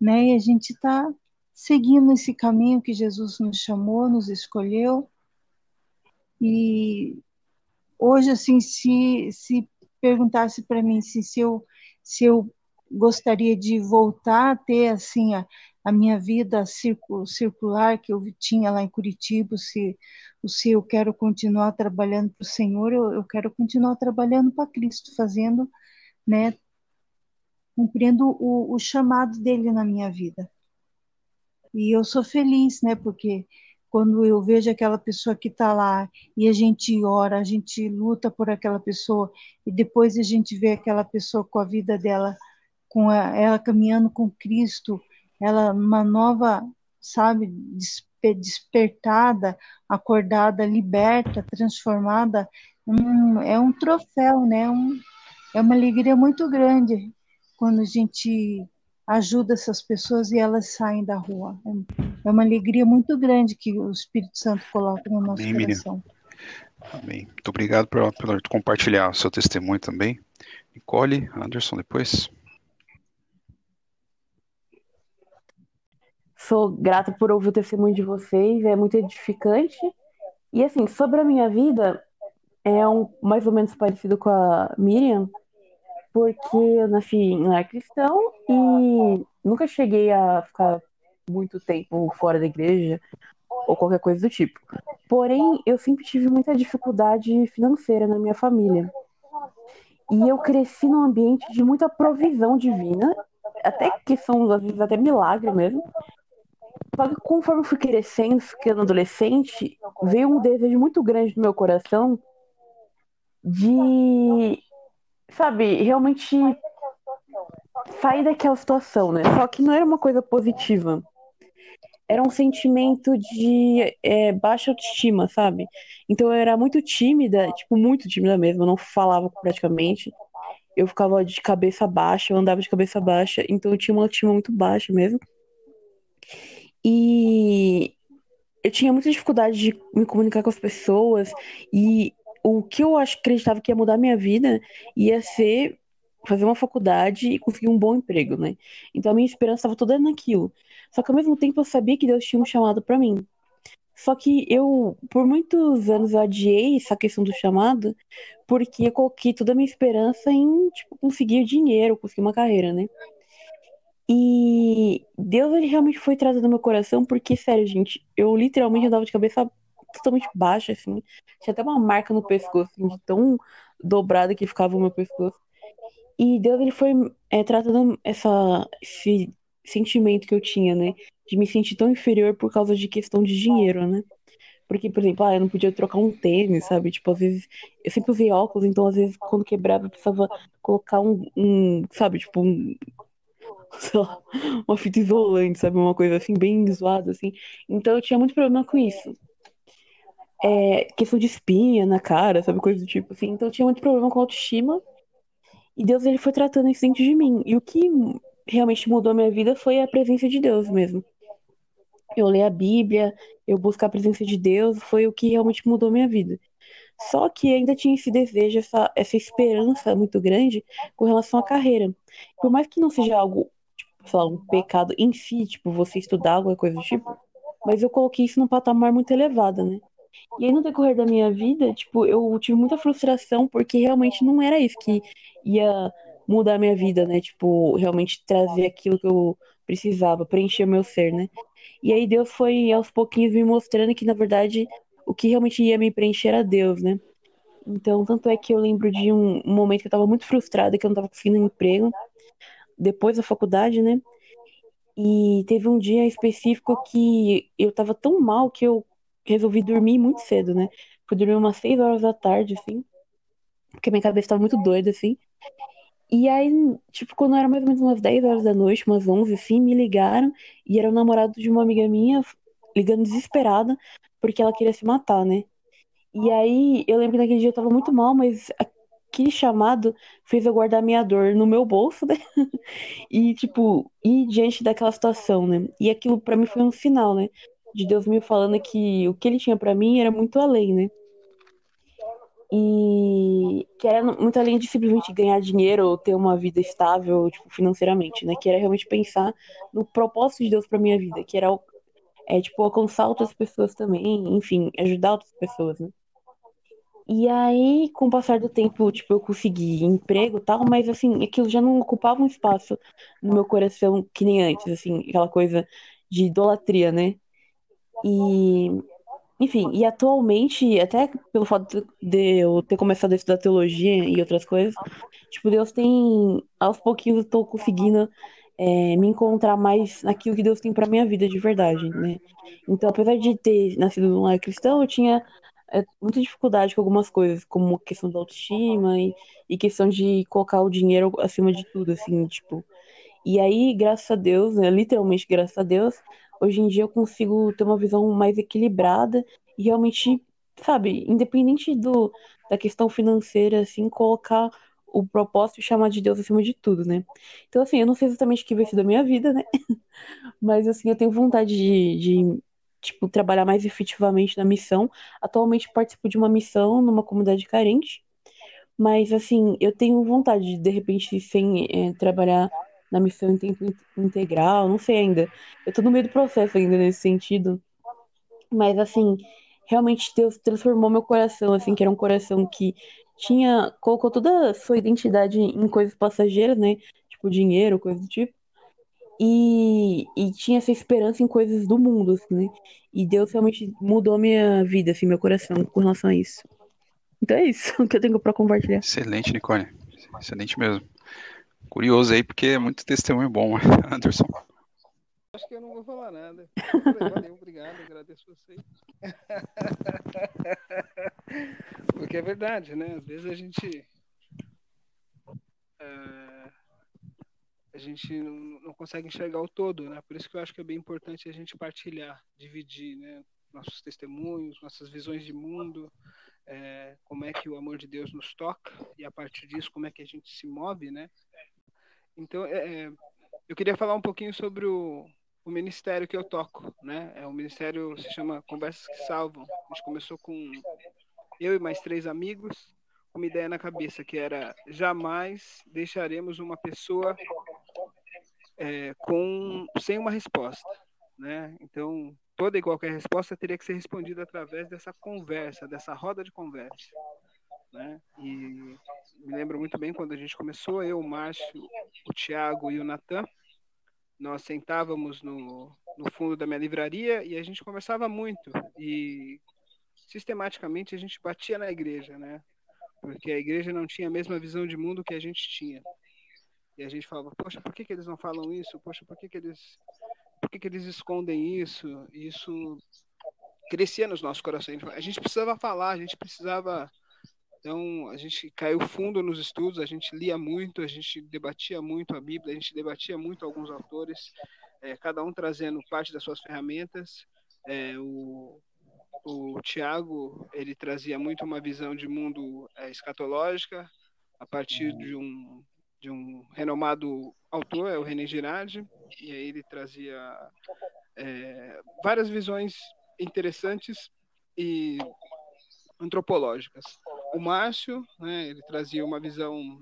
Speaker 5: né? E a gente está seguindo esse caminho que Jesus nos chamou, nos escolheu. E hoje, assim, se, se perguntasse para mim se, se, eu, se eu gostaria de voltar a ter, assim, a, a minha vida circular que eu tinha lá em Curitiba, se, se eu quero continuar trabalhando para o Senhor, eu, eu quero continuar trabalhando para Cristo, fazendo, né, cumprindo o, o chamado dele na minha vida. E eu sou feliz, né, porque quando eu vejo aquela pessoa que está lá e a gente ora, a gente luta por aquela pessoa e depois a gente vê aquela pessoa com a vida dela, com a, ela caminhando com Cristo, ela uma nova, sabe, despertada, acordada, liberta, transformada, um, é um troféu, né? Um, é uma alegria muito grande quando a gente ajuda essas pessoas e elas saem da rua. É uma alegria muito grande que o Espírito Santo coloca no nosso Amém, coração.
Speaker 1: Amém. Muito obrigado por, por compartilhar o seu testemunho também. Nicole, Anderson, depois.
Speaker 3: Sou grata por ouvir o testemunho de vocês, é muito edificante. E assim, sobre a minha vida, é um mais ou menos parecido com a Miriam, porque eu nasci em lar cristão e nunca cheguei a ficar muito tempo fora da igreja ou qualquer coisa do tipo. Porém, eu sempre tive muita dificuldade financeira na minha família. E eu cresci num ambiente de muita provisão divina, até que são às vezes até milagre mesmo. Só que conforme eu fui crescendo, ficando adolescente, veio um desejo muito grande no meu coração de sabe, realmente sair daquela situação, né? Só que não era uma coisa positiva. Era um sentimento de é, baixa autoestima, sabe? Então eu era muito tímida, tipo, muito tímida mesmo, eu não falava praticamente. Eu ficava de cabeça baixa, eu andava de cabeça baixa, então eu tinha uma autoestima muito baixa mesmo. E eu tinha muita dificuldade de me comunicar com as pessoas e o que eu acreditava que ia mudar minha vida ia ser fazer uma faculdade e conseguir um bom emprego, né? Então a minha esperança estava toda naquilo. Só que ao mesmo tempo eu sabia que Deus tinha um chamado para mim. Só que eu, por muitos anos, eu adiei essa questão do chamado, porque eu coloquei toda a minha esperança em, tipo, conseguir dinheiro, conseguir uma carreira, né? E Deus, ele realmente foi trazendo meu coração, porque, sério, gente, eu literalmente andava de cabeça totalmente baixa, assim. Tinha até uma marca no pescoço, assim, de tão dobrada que ficava o meu pescoço. E Deus, ele foi é, tratando essa, esse sentimento que eu tinha, né? De me sentir tão inferior por causa de questão de dinheiro, né? Porque, por exemplo, ah, eu não podia trocar um tênis, sabe? Tipo, às vezes eu sempre usei óculos, então às vezes quando quebrava eu precisava colocar um, um sabe, tipo, um, sei lá, uma fita isolante, sabe? Uma coisa assim, bem zoada, assim. Então eu tinha muito problema com isso é, questão de espinha na cara, sabe? Coisa do tipo, assim. Então eu tinha muito problema com autoestima. E Deus, ele foi tratando isso dentro de mim. E o que realmente mudou a minha vida foi a presença de Deus mesmo. Eu ler a Bíblia, eu buscar a presença de Deus, foi o que realmente mudou a minha vida. Só que ainda tinha esse desejo, essa, essa esperança muito grande com relação à carreira. Por mais que não seja algo, sei lá, um pecado em si, tipo, você estudar alguma coisa do tipo, mas eu coloquei isso num patamar muito elevado, né? E aí, no decorrer da minha vida, tipo, eu tive muita frustração porque realmente não era isso que ia mudar a minha vida, né? Tipo, realmente trazer aquilo que eu precisava, preencher meu ser, né? E aí Deus foi aos pouquinhos me mostrando que, na verdade, o que realmente ia me preencher era Deus, né? Então, tanto é que eu lembro de um, um momento que eu tava muito frustrada, que eu não tava conseguindo um emprego, depois da faculdade, né? E teve um dia específico que eu tava tão mal que eu resolvi dormir muito cedo, né? Fui dormir umas 6 horas da tarde, assim, porque minha cabeça tava muito doida, assim. E aí, tipo, quando era mais ou menos umas 10 horas da noite, umas 11, assim, me ligaram e era o namorado de uma amiga minha ligando desesperada porque ela queria se matar, né? E aí, eu lembro que naquele dia eu tava muito mal, mas aquele chamado fez eu guardar minha dor no meu bolso, né? e, tipo, ir diante daquela situação, né? E aquilo para mim foi um sinal, né? de Deus me falando que o que ele tinha para mim era muito além, né? E que era muito além de simplesmente ganhar dinheiro ou ter uma vida estável, tipo, financeiramente, né? Que era realmente pensar no propósito de Deus para minha vida, que era é tipo alcançar outras pessoas também, enfim, ajudar outras pessoas, né? E aí, com o passar do tempo, tipo, eu consegui emprego e tal, mas assim, aquilo já não ocupava um espaço no meu coração que nem antes, assim, aquela coisa de idolatria, né? E, enfim, e atualmente, até pelo fato de eu ter começado a estudar teologia e outras coisas, tipo, Deus tem, aos pouquinhos eu tô conseguindo é, me encontrar mais naquilo que Deus tem pra minha vida de verdade, né? Então, apesar de ter nascido num lar cristão, eu tinha muita dificuldade com algumas coisas, como questão da autoestima e, e questão de colocar o dinheiro acima de tudo, assim, tipo. E aí, graças a Deus, né, literalmente graças a Deus, hoje em dia eu consigo ter uma visão mais equilibrada e realmente, sabe, independente do, da questão financeira, assim, colocar o propósito e chamar de Deus acima de tudo, né? Então, assim, eu não sei exatamente o que vai ser da minha vida, né? Mas, assim, eu tenho vontade de, de tipo, trabalhar mais efetivamente na missão. Atualmente participo de uma missão numa comunidade carente, mas assim, eu tenho vontade de, de repente, sem é, trabalhar na missão em tempo integral, não sei ainda. Eu tô no meio do processo ainda nesse sentido. Mas assim, realmente Deus transformou meu coração, assim, que era um coração que tinha, colocou toda a sua identidade em coisas passageiras, né? Tipo dinheiro, coisa do tipo. E, e tinha essa esperança em coisas do mundo, assim, né? E Deus realmente mudou minha vida, assim, meu coração com relação a isso. Então é isso que eu tenho para compartilhar.
Speaker 1: Excelente, Nicole. Excelente mesmo. Curioso aí, porque é muito testemunho bom, Anderson.
Speaker 2: Acho que eu não vou falar nada. Valeu, obrigado, agradeço vocês. Porque é verdade, né? Às vezes a gente. É a gente não, não, consegue enxergar o todo, né? Por isso que eu acho que é bem importante a gente partilhar, dividir, né? Nossos testemunhos, nossas visões de mundo, é, como é que o amor de Deus nos toca e a partir disso como é que a gente se move, né? Então, é, é eu queria falar um pouquinho sobre o, o ministério que eu toco, né? É um ministério se chama Conversas que Salvam. A gente começou com eu e mais três amigos uma ideia na cabeça que era jamais deixaremos uma pessoa é, com sem uma resposta, né? Então toda e qualquer resposta teria que ser respondida através dessa conversa, dessa roda de conversa, né? E me lembro muito bem quando a gente começou, eu, o Márcio, o Tiago e o Natan, nós sentávamos no, no fundo da minha livraria e a gente conversava muito e sistematicamente a gente batia na igreja, né? porque a igreja não tinha a mesma visão de mundo que a gente tinha. E a gente falava, poxa, por que, que eles não falam isso? Poxa, por que, que eles por que, que eles escondem isso? E isso crescia nos nossos corações. A gente precisava falar, a gente precisava. Então, a gente caiu fundo nos estudos, a gente lia muito, a gente debatia muito a Bíblia, a gente debatia muito alguns autores, é, cada um trazendo parte das suas ferramentas. É, o, o Tiago ele trazia muito uma visão de mundo é, escatológica a partir de um de um renomado autor, é o René Girardi, e aí ele trazia é, várias visões interessantes e antropológicas. O Márcio, né, ele trazia uma visão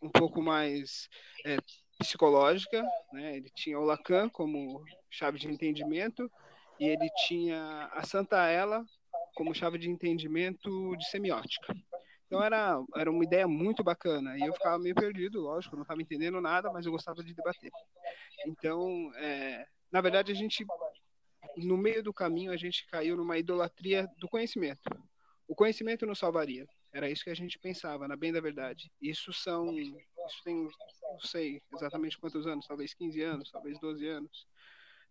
Speaker 2: um pouco mais é, psicológica, né, ele tinha o Lacan como chave de entendimento, e ele tinha a Santa Ela como chave de entendimento de semiótica. Então era, era uma ideia muito bacana. E eu ficava meio perdido, lógico, não estava entendendo nada, mas eu gostava de debater. Então, é, na verdade, a gente, no meio do caminho, a gente caiu numa idolatria do conhecimento. O conhecimento nos salvaria. Era isso que a gente pensava, na bem da verdade. Isso são, isso tem, não sei exatamente quantos anos, talvez 15 anos, talvez 12 anos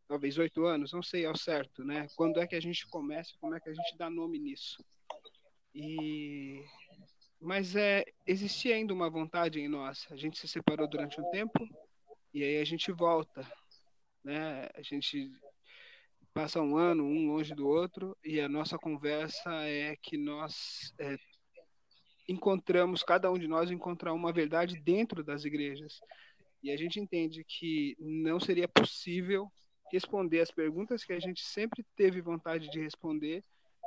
Speaker 2: talvez oito anos, não sei ao certo, né? Quando é que a gente começa, como é que a gente dá nome nisso? E mas é existia ainda uma vontade em nós. A gente se separou durante um tempo e aí a gente volta, né? A gente passa um ano um longe do outro e a nossa conversa é que nós é, encontramos cada um de nós encontrar uma verdade dentro das igrejas e a gente entende que não seria possível responder as perguntas que a gente sempre teve vontade de responder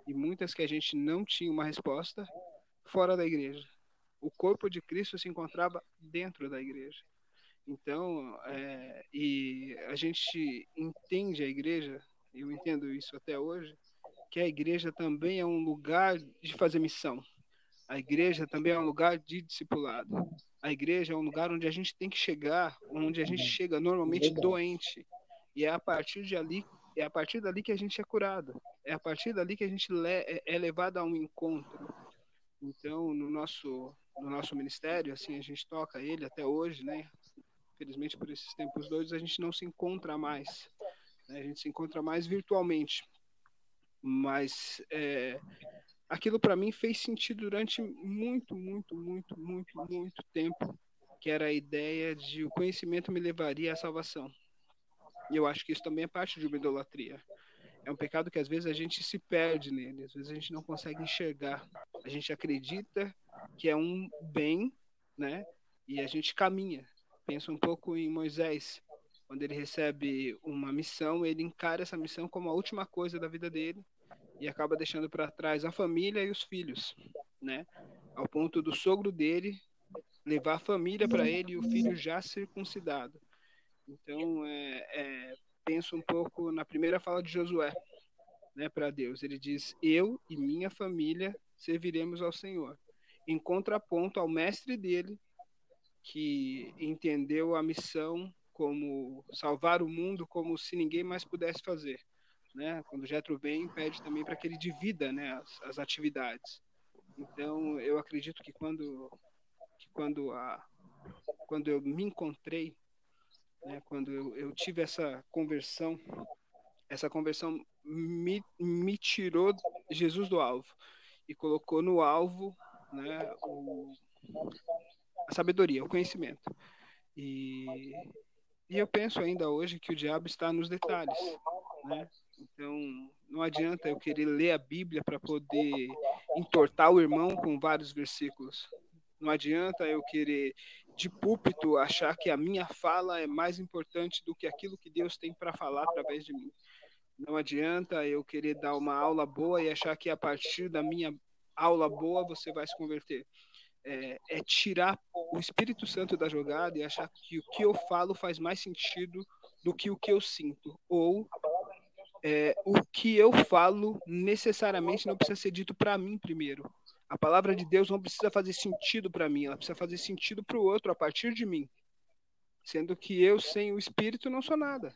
Speaker 2: e muitas que a gente não tinha uma resposta fora da igreja. O corpo de Cristo se encontrava dentro da igreja. Então, é, e a gente entende a igreja, eu entendo isso até hoje, que a igreja também é um lugar de fazer missão. A igreja também é um lugar de discipulado. A igreja é um lugar onde a gente tem que chegar, onde a gente chega normalmente doente. E é a partir de ali, é a partir dali que a gente é curado. É a partir dali que a gente é, é levado a um encontro. Então, no nosso no nosso ministério, assim, a gente toca ele até hoje, né? Infelizmente, por esses tempos doidos, a gente não se encontra mais. Né? A gente se encontra mais virtualmente. Mas é, aquilo para mim fez sentido durante muito, muito, muito, muito, muito tempo, que era a ideia de o conhecimento me levaria à salvação. E eu acho que isso também é parte de uma idolatria. É um pecado que às vezes a gente se perde nele, às vezes a gente não consegue enxergar. A gente acredita que é um bem, né? E a gente caminha. Pensa um pouco em Moisés, quando ele recebe uma missão, ele encara essa missão como a última coisa da vida dele e acaba deixando para trás a família e os filhos, né? Ao ponto do sogro dele levar a família para ele e o filho já circuncidado. Então, é, é, penso um pouco na primeira fala de Josué, né, para Deus. Ele diz: Eu e minha família serviremos ao Senhor. Em contraponto ao mestre dele, que entendeu a missão como salvar o mundo como se ninguém mais pudesse fazer né? Quando Jetro vem, pede também para que ele divida, né, as, as, atividades. Então, eu acredito que quando que quando a quando eu me encontrei, né, quando eu, eu tive essa conversão, essa conversão me, me tirou Jesus do alvo e colocou no alvo, né, o, a sabedoria, o conhecimento. E, e eu penso ainda hoje que o diabo está nos detalhes, né? Então, não adianta eu querer ler a Bíblia para poder entortar o irmão com vários versículos. Não adianta eu querer, de púlpito, achar que a minha fala é mais importante do que aquilo que Deus tem para falar através de mim. Não adianta eu querer dar uma aula boa e achar que a partir da minha aula boa você vai se converter. É, é, tirar o Espírito Santo da jogada e achar que o que eu falo faz mais sentido do que o que eu sinto, ou é, o que eu falo necessariamente não precisa ser dito para mim primeiro. A palavra de Deus não precisa fazer sentido para mim, ela precisa fazer sentido para o outro a partir de mim. Sendo que eu, sem o Espírito, não sou nada.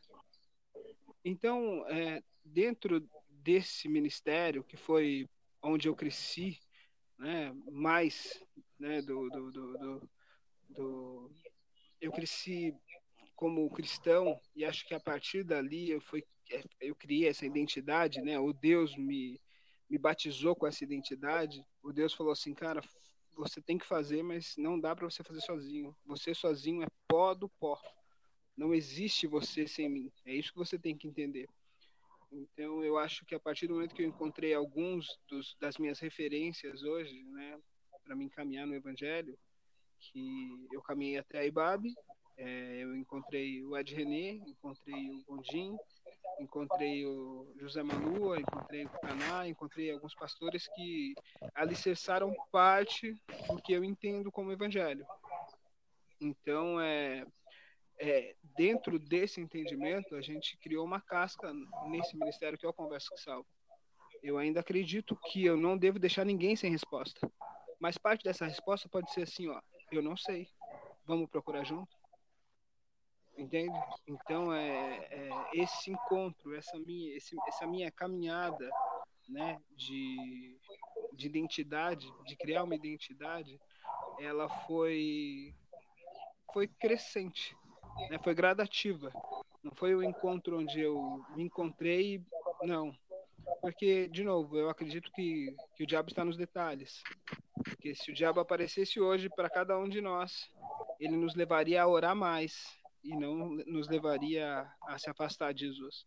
Speaker 2: Então, é, dentro desse ministério, que foi onde eu cresci, né, mais né, do, do, do, do, eu cresci como cristão e acho que a partir dali eu fui é, eu criei essa identidade, né? O Deus me, me batizou com essa identidade. O Deus falou assim, cara, você tem que fazer, mas não dá para você fazer sozinho. Você sozinho é pó do pó. Não existe você sem mim. É isso que você tem que entender. Então, eu acho que a partir do momento que eu encontrei alguns dos, das minhas referências hoje, né, para me encaminhar no Evangelho, que eu caminhei até a Ibabe, é, eu encontrei o Ed René, encontrei o Gondim, encontrei o José Manua, encontrei o Caná, encontrei alguns pastores que alicerçaram parte do que eu entendo como evangelho. Então, é, é, dentro desse entendimento, a gente criou uma casca nesse ministério que é o Conversa que Salva. Eu ainda acredito que eu não devo deixar ninguém sem resposta. Mas parte dessa resposta pode ser assim, ó, eu não sei. Vamos procurar junto? Entende? Então é, é, esse encontro, essa minha, esse, essa minha caminhada, né, de, de identidade, de criar uma identidade, ela foi foi crescente, né, foi gradativa. Não foi o encontro onde eu me encontrei, não. Porque, de novo, eu acredito que, que o diabo está nos detalhes. Porque se o diabo aparecesse hoje para cada um de nós, ele nos levaria a orar mais, e não nos levaria a se afastar de Jesus.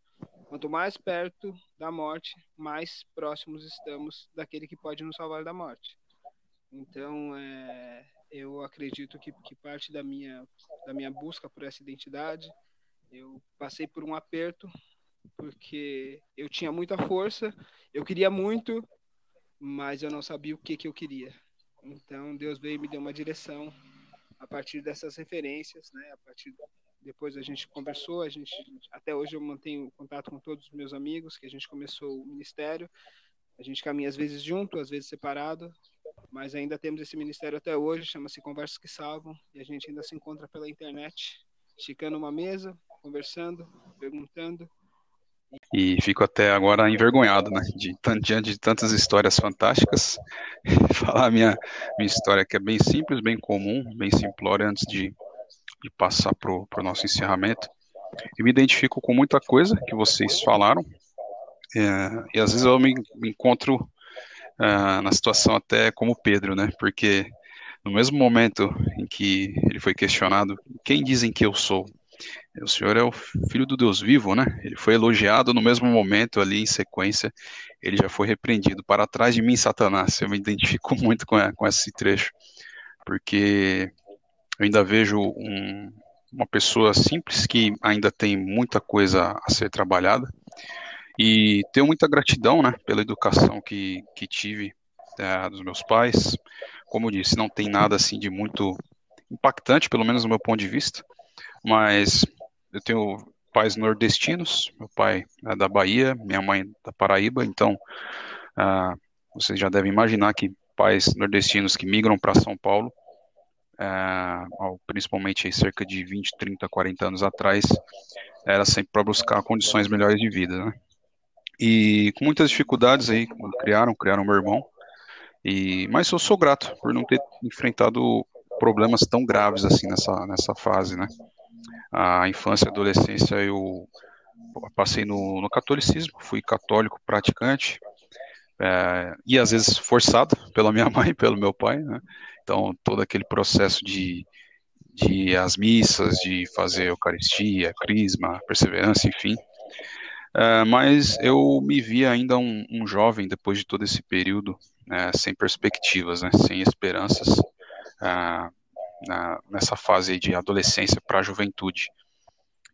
Speaker 2: Quanto mais perto da morte, mais próximos estamos daquele que pode nos salvar da morte. Então, é, eu acredito que, que parte da minha, da minha busca por essa identidade, eu passei por um aperto, porque eu tinha muita força, eu queria muito, mas eu não sabia o que, que eu queria. Então, Deus veio e me deu uma direção a partir dessas referências, né? A partir depois a gente conversou, a gente até hoje eu mantenho contato com todos os meus amigos que a gente começou o ministério. A gente caminha às vezes junto, às vezes separado, mas ainda temos esse ministério até hoje, chama-se Conversas que Salvam, e a gente ainda se encontra pela internet, esticando uma mesa, conversando, perguntando.
Speaker 1: E fico até agora envergonhado, né, de, diante de tantas histórias fantásticas, falar a minha, minha história que é bem simples, bem comum, bem simplória, antes de, de passar para o nosso encerramento. Eu me identifico com muita coisa que vocês falaram, é, e às vezes eu me, encontro uh, na situação até como Pedro, né? Porque no mesmo momento em que ele foi questionado, quem dizem que eu sou? O Senhor é o Filho do Deus vivo, né? Ele foi elogiado no mesmo momento ali em sequência, ele já foi repreendido. Para trás de mim, Satanás. Eu me identifico muito com, com esse trecho, porque eu ainda vejo um, uma pessoa simples que ainda tem muita coisa a ser trabalhada, e tenho muita gratidão, né, pela educação que, que tive é, dos meus pais. Como eu disse, não tem nada assim de muito impactante, pelo menos do meu ponto de vista, mas eu tenho pais nordestinos, meu pai é da Bahia, minha mãe da Paraíba, então ah, vocês já devem imaginar que pais nordestinos que migram para São Paulo, é, principalmente cerca de 20, 30, 40 anos atrás, era sempre para buscar condições melhores de vida, né? E com muitas dificuldades aí, criaram, criaram meu irmão. E, mas eu sou grato por não ter enfrentado problemas tão graves assim nessa, nessa fase, né? A infância e adolescência eu passei no, no catolicismo, fui católico praticante, é, e às vezes forçado pela minha mãe pelo meu pai, né? Então, todo aquele processo de, de as missas, de fazer Eucaristia, Crisma, Perseverança, enfim, Uh, mas eu me vi ainda um, um, jovem depois de todo esse período, né, sem perspectivas, né, sem esperanças, uh, na, nessa fase de adolescência para a juventude.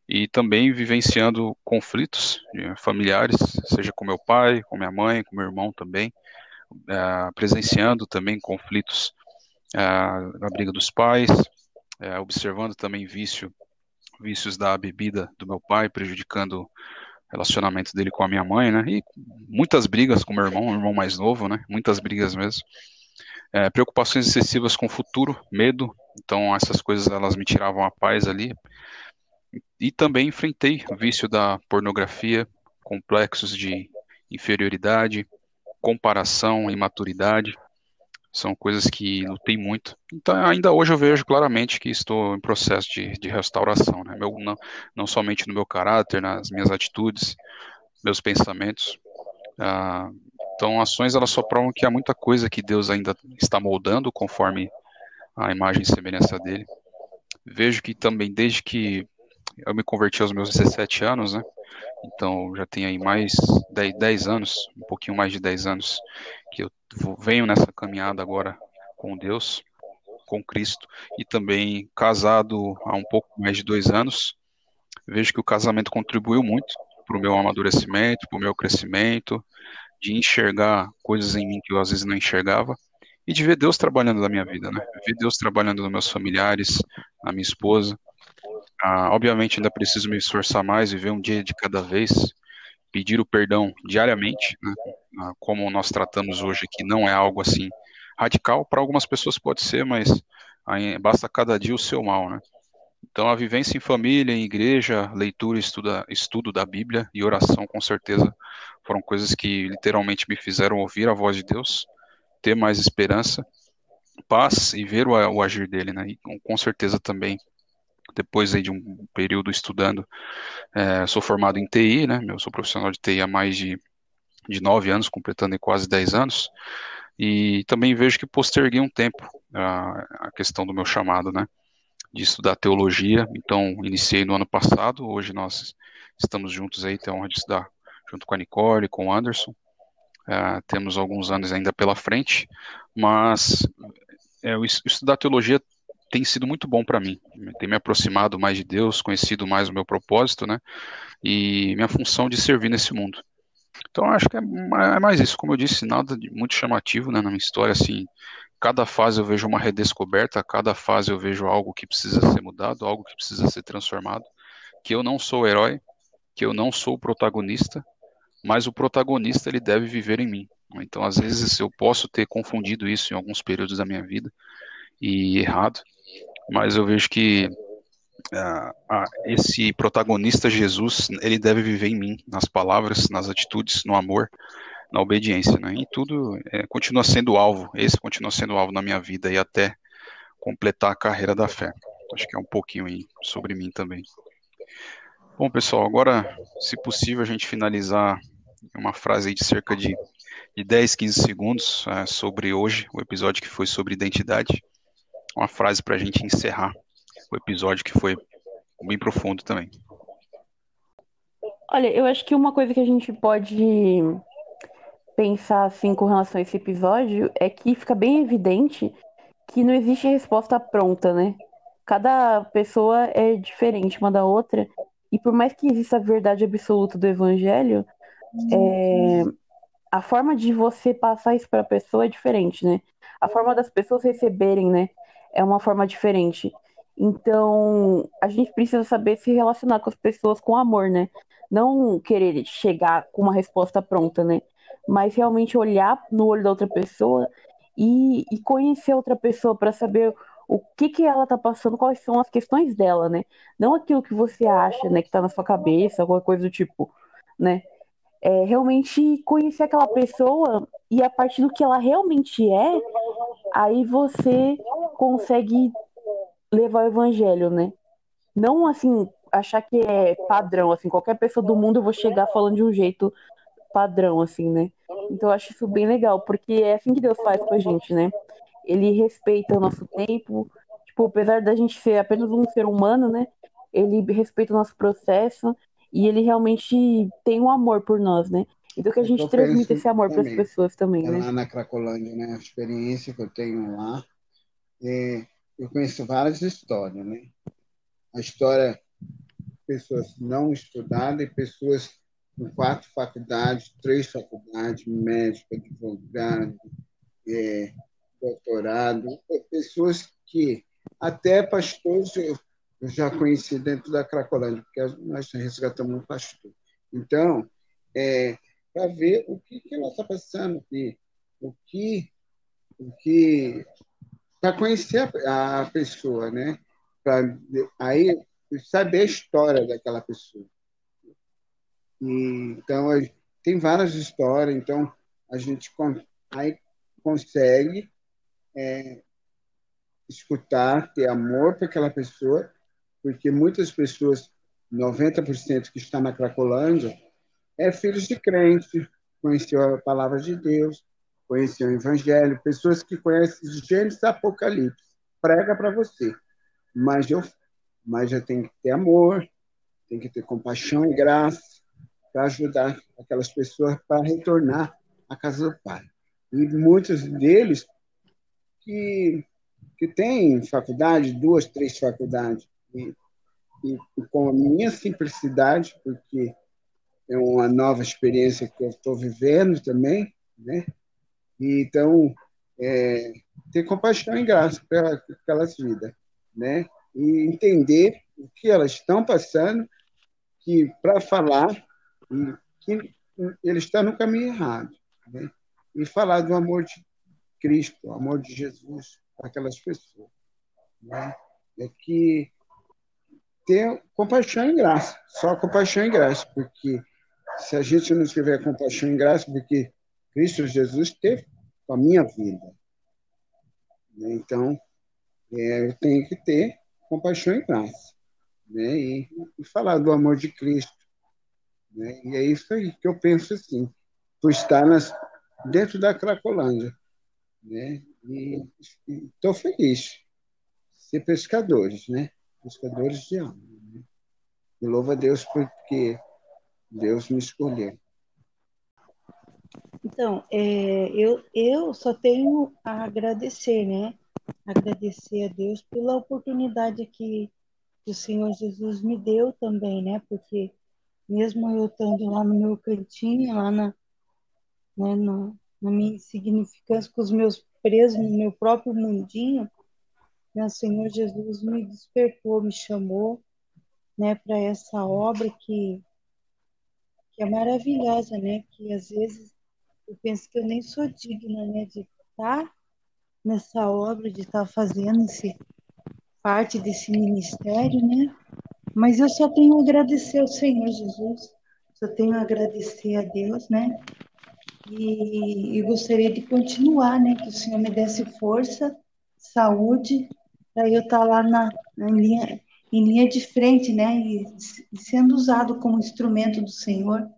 Speaker 1: E também vivenciando conflitos familiares, seja com meu pai, com minha mãe, com meu irmão também, uh, presenciando também conflitos na briga dos pais, observando também vício, vícios da bebida do meu pai, prejudicando relacionamento dele com a minha mãe, né? E muitas brigas com meu irmão, meu irmão mais novo, né? Muitas brigas mesmo. É, preocupações excessivas com o futuro, medo. Então essas coisas elas me tiravam a paz ali. E também enfrentei o vício da pornografia, complexos de inferioridade, comparação, imaturidade, são coisas que lutei muito. Então, ainda hoje eu vejo claramente que estou em processo de, de restauração, né? Meu, não, não somente no meu caráter, nas minhas atitudes, meus pensamentos. Ah, então, ações elas só provam que há muita coisa que Deus ainda está moldando conforme a imagem e semelhança dele. Vejo que também, desde que eu me converti aos meus 17 anos, né? Então, já tem aí mais 10, 10 anos, um pouquinho mais de 10 anos, que eu venho nessa caminhada agora com Deus, com Cristo, e também casado há um pouco mais de dois anos. Vejo que o casamento contribuiu muito para o meu amadurecimento, para o meu crescimento, de enxergar coisas em mim que eu às vezes não enxergava, e de ver Deus trabalhando na minha vida, né? Ver Deus trabalhando nos meus familiares, na minha esposa. Ah, obviamente ainda preciso me esforçar mais, viver um dia de cada vez, pedir o perdão diariamente, né? Ah, como nós tratamos hoje aqui, não é algo assim radical. Para algumas pessoas pode ser, mas basta cada dia o seu mal, né? Então, a vivência em família, em igreja, leitura, estuda, estudo da Bíblia e oração, com certeza, foram coisas que literalmente me fizeram ouvir a voz de Deus, ter mais esperança, paz e ver o, o agir dele, né? E com certeza também, depois aí de um período estudando, é, sou formado em TI, né? Eu sou profissional de TI há mais de de nove anos, completando quase dez anos, e também vejo que posterguei um tempo a, a questão do meu chamado, né, de estudar teologia, então iniciei no ano passado, hoje nós estamos juntos aí, tenho a honra de estudar junto com a Nicole, com o Anderson, uh, temos alguns anos ainda pela frente, mas é, estudar teologia tem sido muito bom para mim, tem me aproximado mais de Deus, conhecido mais o meu propósito, né, e minha função de servir nesse mundo. Então acho que é, é mais isso, como eu disse, nada de muito chamativo né, na minha história, assim, cada fase eu vejo uma redescoberta, cada fase eu vejo algo que precisa ser mudado, algo que precisa ser transformado, que eu não sou o herói, que eu não sou o protagonista, mas o protagonista ele deve viver em mim. Então, às vezes, eu posso ter confundido isso em alguns períodos da minha vida e errado, mas eu vejo que uh, uh, esse protagonista Jesus, ele deve viver em mim, nas palavras, nas atitudes, no amor, na obediência, né? E tudo é, continua sendo alvo, esse continua sendo alvo na minha vida e até completar a carreira da fé. Acho que é um pouquinho sobre mim também. Bom, pessoal, agora, se possível, a gente finalizar uma frase de cerca de, de 10, 15 segundos é, sobre hoje, o episódio que foi sobre identidade. Uma frase para a gente encerrar o episódio que foi bem profundo também.
Speaker 3: Olha, eu acho que uma coisa que a gente pode pensar assim com relação a esse episódio é que fica bem evidente que não existe resposta pronta, né? Cada pessoa é diferente uma da outra e por mais que exista a verdade absoluta do evangelho, é, a forma de você passar isso para a pessoa é diferente, né? A forma das pessoas receberem, né, é uma forma diferente. Então, a gente precisa saber se relacionar com as pessoas com amor, né? Não querer chegar com uma resposta pronta, né? Mas realmente olhar no olho da outra pessoa e, e conhecer outra pessoa para saber o que que ela tá passando, quais são as questões dela, né? Não aquilo que você acha, né, que tá na sua cabeça, alguma coisa do tipo, né? É realmente conhecer aquela pessoa e a partir do que ela realmente é, aí você consegue levar o evangelho, né? Não assim achar que é padrão, assim, qualquer pessoa do mundo eu vou chegar falando de um jeito padrão, assim, né? Então eu acho isso bem legal, porque é assim que Deus faz com a gente, né? ele respeita o nosso tempo. Tipo, apesar da gente ser apenas um ser humano, né? Ele respeita o nosso processo e ele realmente tem um amor por nós, né? Então que a gente transmite esse amor para as pessoas também, é né?
Speaker 4: Lá na Cracolândia, né? A experiência que eu tenho lá, é, eu conheço várias histórias, né? A história de pessoas não estudadas e pessoas com quatro faculdades, três faculdades, médico, advogado, é, doutorado, pessoas que até pastores eu, já conheci dentro da Cracolândia, porque nós resgatamos um pastor. Então, é, para ver o que, que ela está passando aqui, o que, o que para conhecer a, a, pessoa, né? Para aí saber a história daquela pessoa. E, então tem várias histórias, então a gente aí consegue é, escutar, ter amor para aquela pessoa, porque muitas pessoas, 90% que está na Cracolândia, é filhos de crente, conheceu a palavra de Deus, conheceu o Evangelho, pessoas que conhecem Gênesis Apocalipse, prega para você. Mas eu, mas eu tenho que ter amor, tem que ter compaixão e graça para ajudar aquelas pessoas para retornar à casa do Pai. E muitos deles que, que tem faculdade, duas, três faculdades, e, e, com a minha simplicidade, porque é uma nova experiência que eu estou vivendo também, né? E, então, é, ter compaixão e graça para aquelas vidas, né? E entender o que elas estão passando, que para falar que ele está no caminho errado, né? E falar do amor de Cristo, o amor de Jesus para aquelas pessoas. Né? É que ter compaixão e graça, só compaixão e graça, porque se a gente não tiver compaixão e graça, porque Cristo Jesus teve com a minha vida. Né? Então, é, eu tenho que ter compaixão e graça. Né? E, e, falar do amor de Cristo. Né? E é isso aí que eu penso assim, por estar nas, dentro da Cracolândia né? E estou feliz ser pescadores, né? Pescadores de alma. Né? E louvo a Deus porque Deus me escolheu.
Speaker 5: Então, é, eu, eu só tenho a agradecer, né? Agradecer a Deus pela oportunidade que, que o Senhor Jesus me deu também, né? Porque mesmo eu estando lá no meu cantinho, lá na, né, no, na minha insignificância, com os meus presos no meu próprio mundinho, né, o Senhor Jesus me despertou, me chamou né, para essa obra que, que é maravilhosa, né, que às vezes eu penso que eu nem sou digna né, de estar nessa obra, de estar fazendo esse, parte desse ministério, né? Mas eu só tenho a agradecer ao Senhor Jesus, só tenho a agradecer a Deus, né? E, e gostaria de continuar, né? Que o Senhor me desse força, saúde, para eu estar lá na, na linha, em linha de frente, né? E, sendo usado como instrumento do Senhor,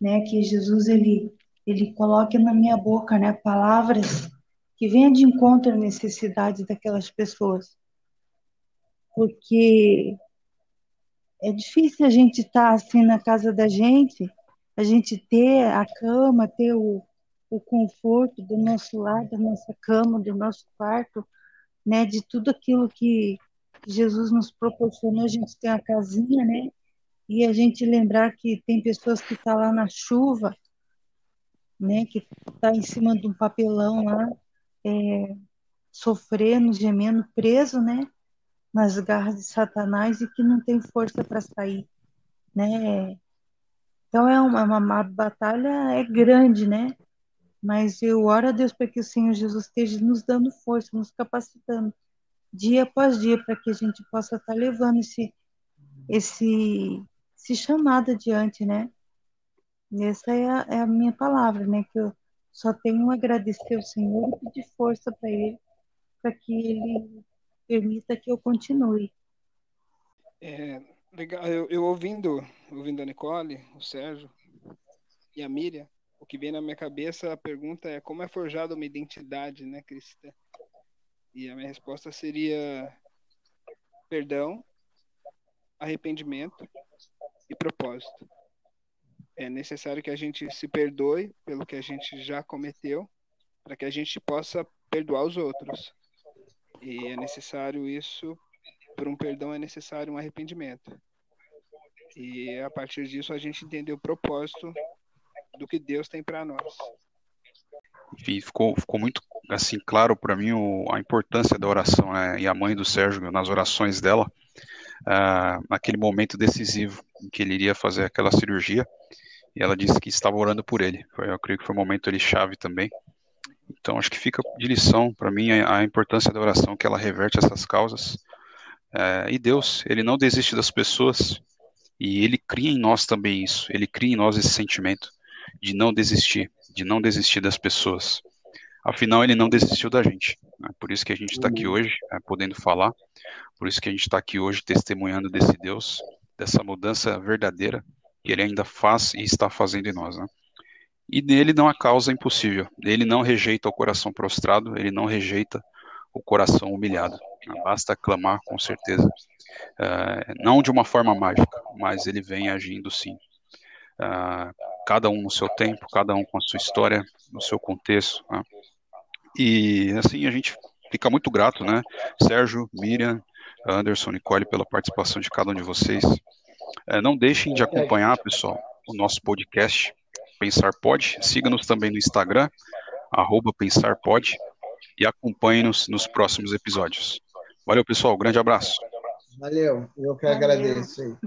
Speaker 5: né? Que Jesus ele ele coloque na minha boca, né? Palavras que venham de encontro à necessidade daquelas pessoas, porque é difícil a gente estar assim na casa da gente, a gente ter a cama, ter o, o conforto do nosso lar, da nossa cama, do nosso quarto, né, de tudo aquilo que Jesus nos proporcionou, a gente tem a casinha, né, e a gente lembrar que tem pessoas que estão tá lá na chuva, né, que está em cima de um papelão lá, é, sofrendo, gemendo, preso, né, nas garras de Satanás e que não tem força para sair, né? Então é uma, uma, uma, batalha é grande, né? Mas eu oro a Deus para que o Senhor Jesus esteja nos dando força, nos capacitando dia após dia para que a gente possa estar tá levando esse esse esse chamado adiante, né? Essa é a, é a minha palavra, né? Que eu só tenho a agradecer ao Senhor e pedir força para Ele, para que Ele permita que eu continue.
Speaker 2: É, legal. Eu, eu, ouvindo, ouvindo a Nicole, o Sérgio e a Miriam, o que vem na minha cabeça, a pergunta é como é forjada uma identidade né, cristã? E a minha resposta seria perdão, arrependimento e propósito. É necessário que a gente se perdoe pelo que a gente já cometeu, para que a gente possa perdoar os outros. E é necessário isso, por um perdão é necessário um arrependimento. E a partir disso a gente entender o propósito do que Deus tem para nós.
Speaker 1: Enfim, ficou, ficou muito assim claro para mim o, a importância da oração né? e a mãe do Sérgio nas orações dela uh, naquele momento decisivo em que ele iria fazer aquela cirurgia e ela disse que estava orando por ele. Foi, eu creio que foi um momento ele chave também então, acho que fica de lição para mim a, a, importância da oração, que ela reverte essas causas. É, e Deus, Ele não desiste das pessoas, e Ele cria em nós também isso. Ele cria em nós esse sentimento de não desistir, de não desistir das pessoas. Afinal, Ele não desistiu da gente. Né? Por isso que a gente está aqui hoje, é, podendo falar. Por isso que a gente está aqui hoje testemunhando desse Deus, dessa mudança verdadeira que Ele ainda faz e está fazendo em nós. Né? E nele não há causa impossível. Ele não rejeita o coração prostrado, ele não rejeita o coração humilhado. Basta clamar com certeza. Uh, não de uma forma mágica, mas ele vem agindo sim. Uh, cada um no seu tempo, cada um com a sua história, no seu contexto. Né? E assim a gente fica muito grato, né? Sérgio, Miriam, Anderson, Nicole, pela participação de cada um de vocês. Uh, não deixem de acompanhar, pessoal, o nosso podcast Pensar Pode. Siga-nos também no Instagram, arroba Pensar Pode, e acompanhe-nos nos próximos episódios. Valeu, pessoal. Grande abraço.
Speaker 4: Valeu. Eu que agradeço.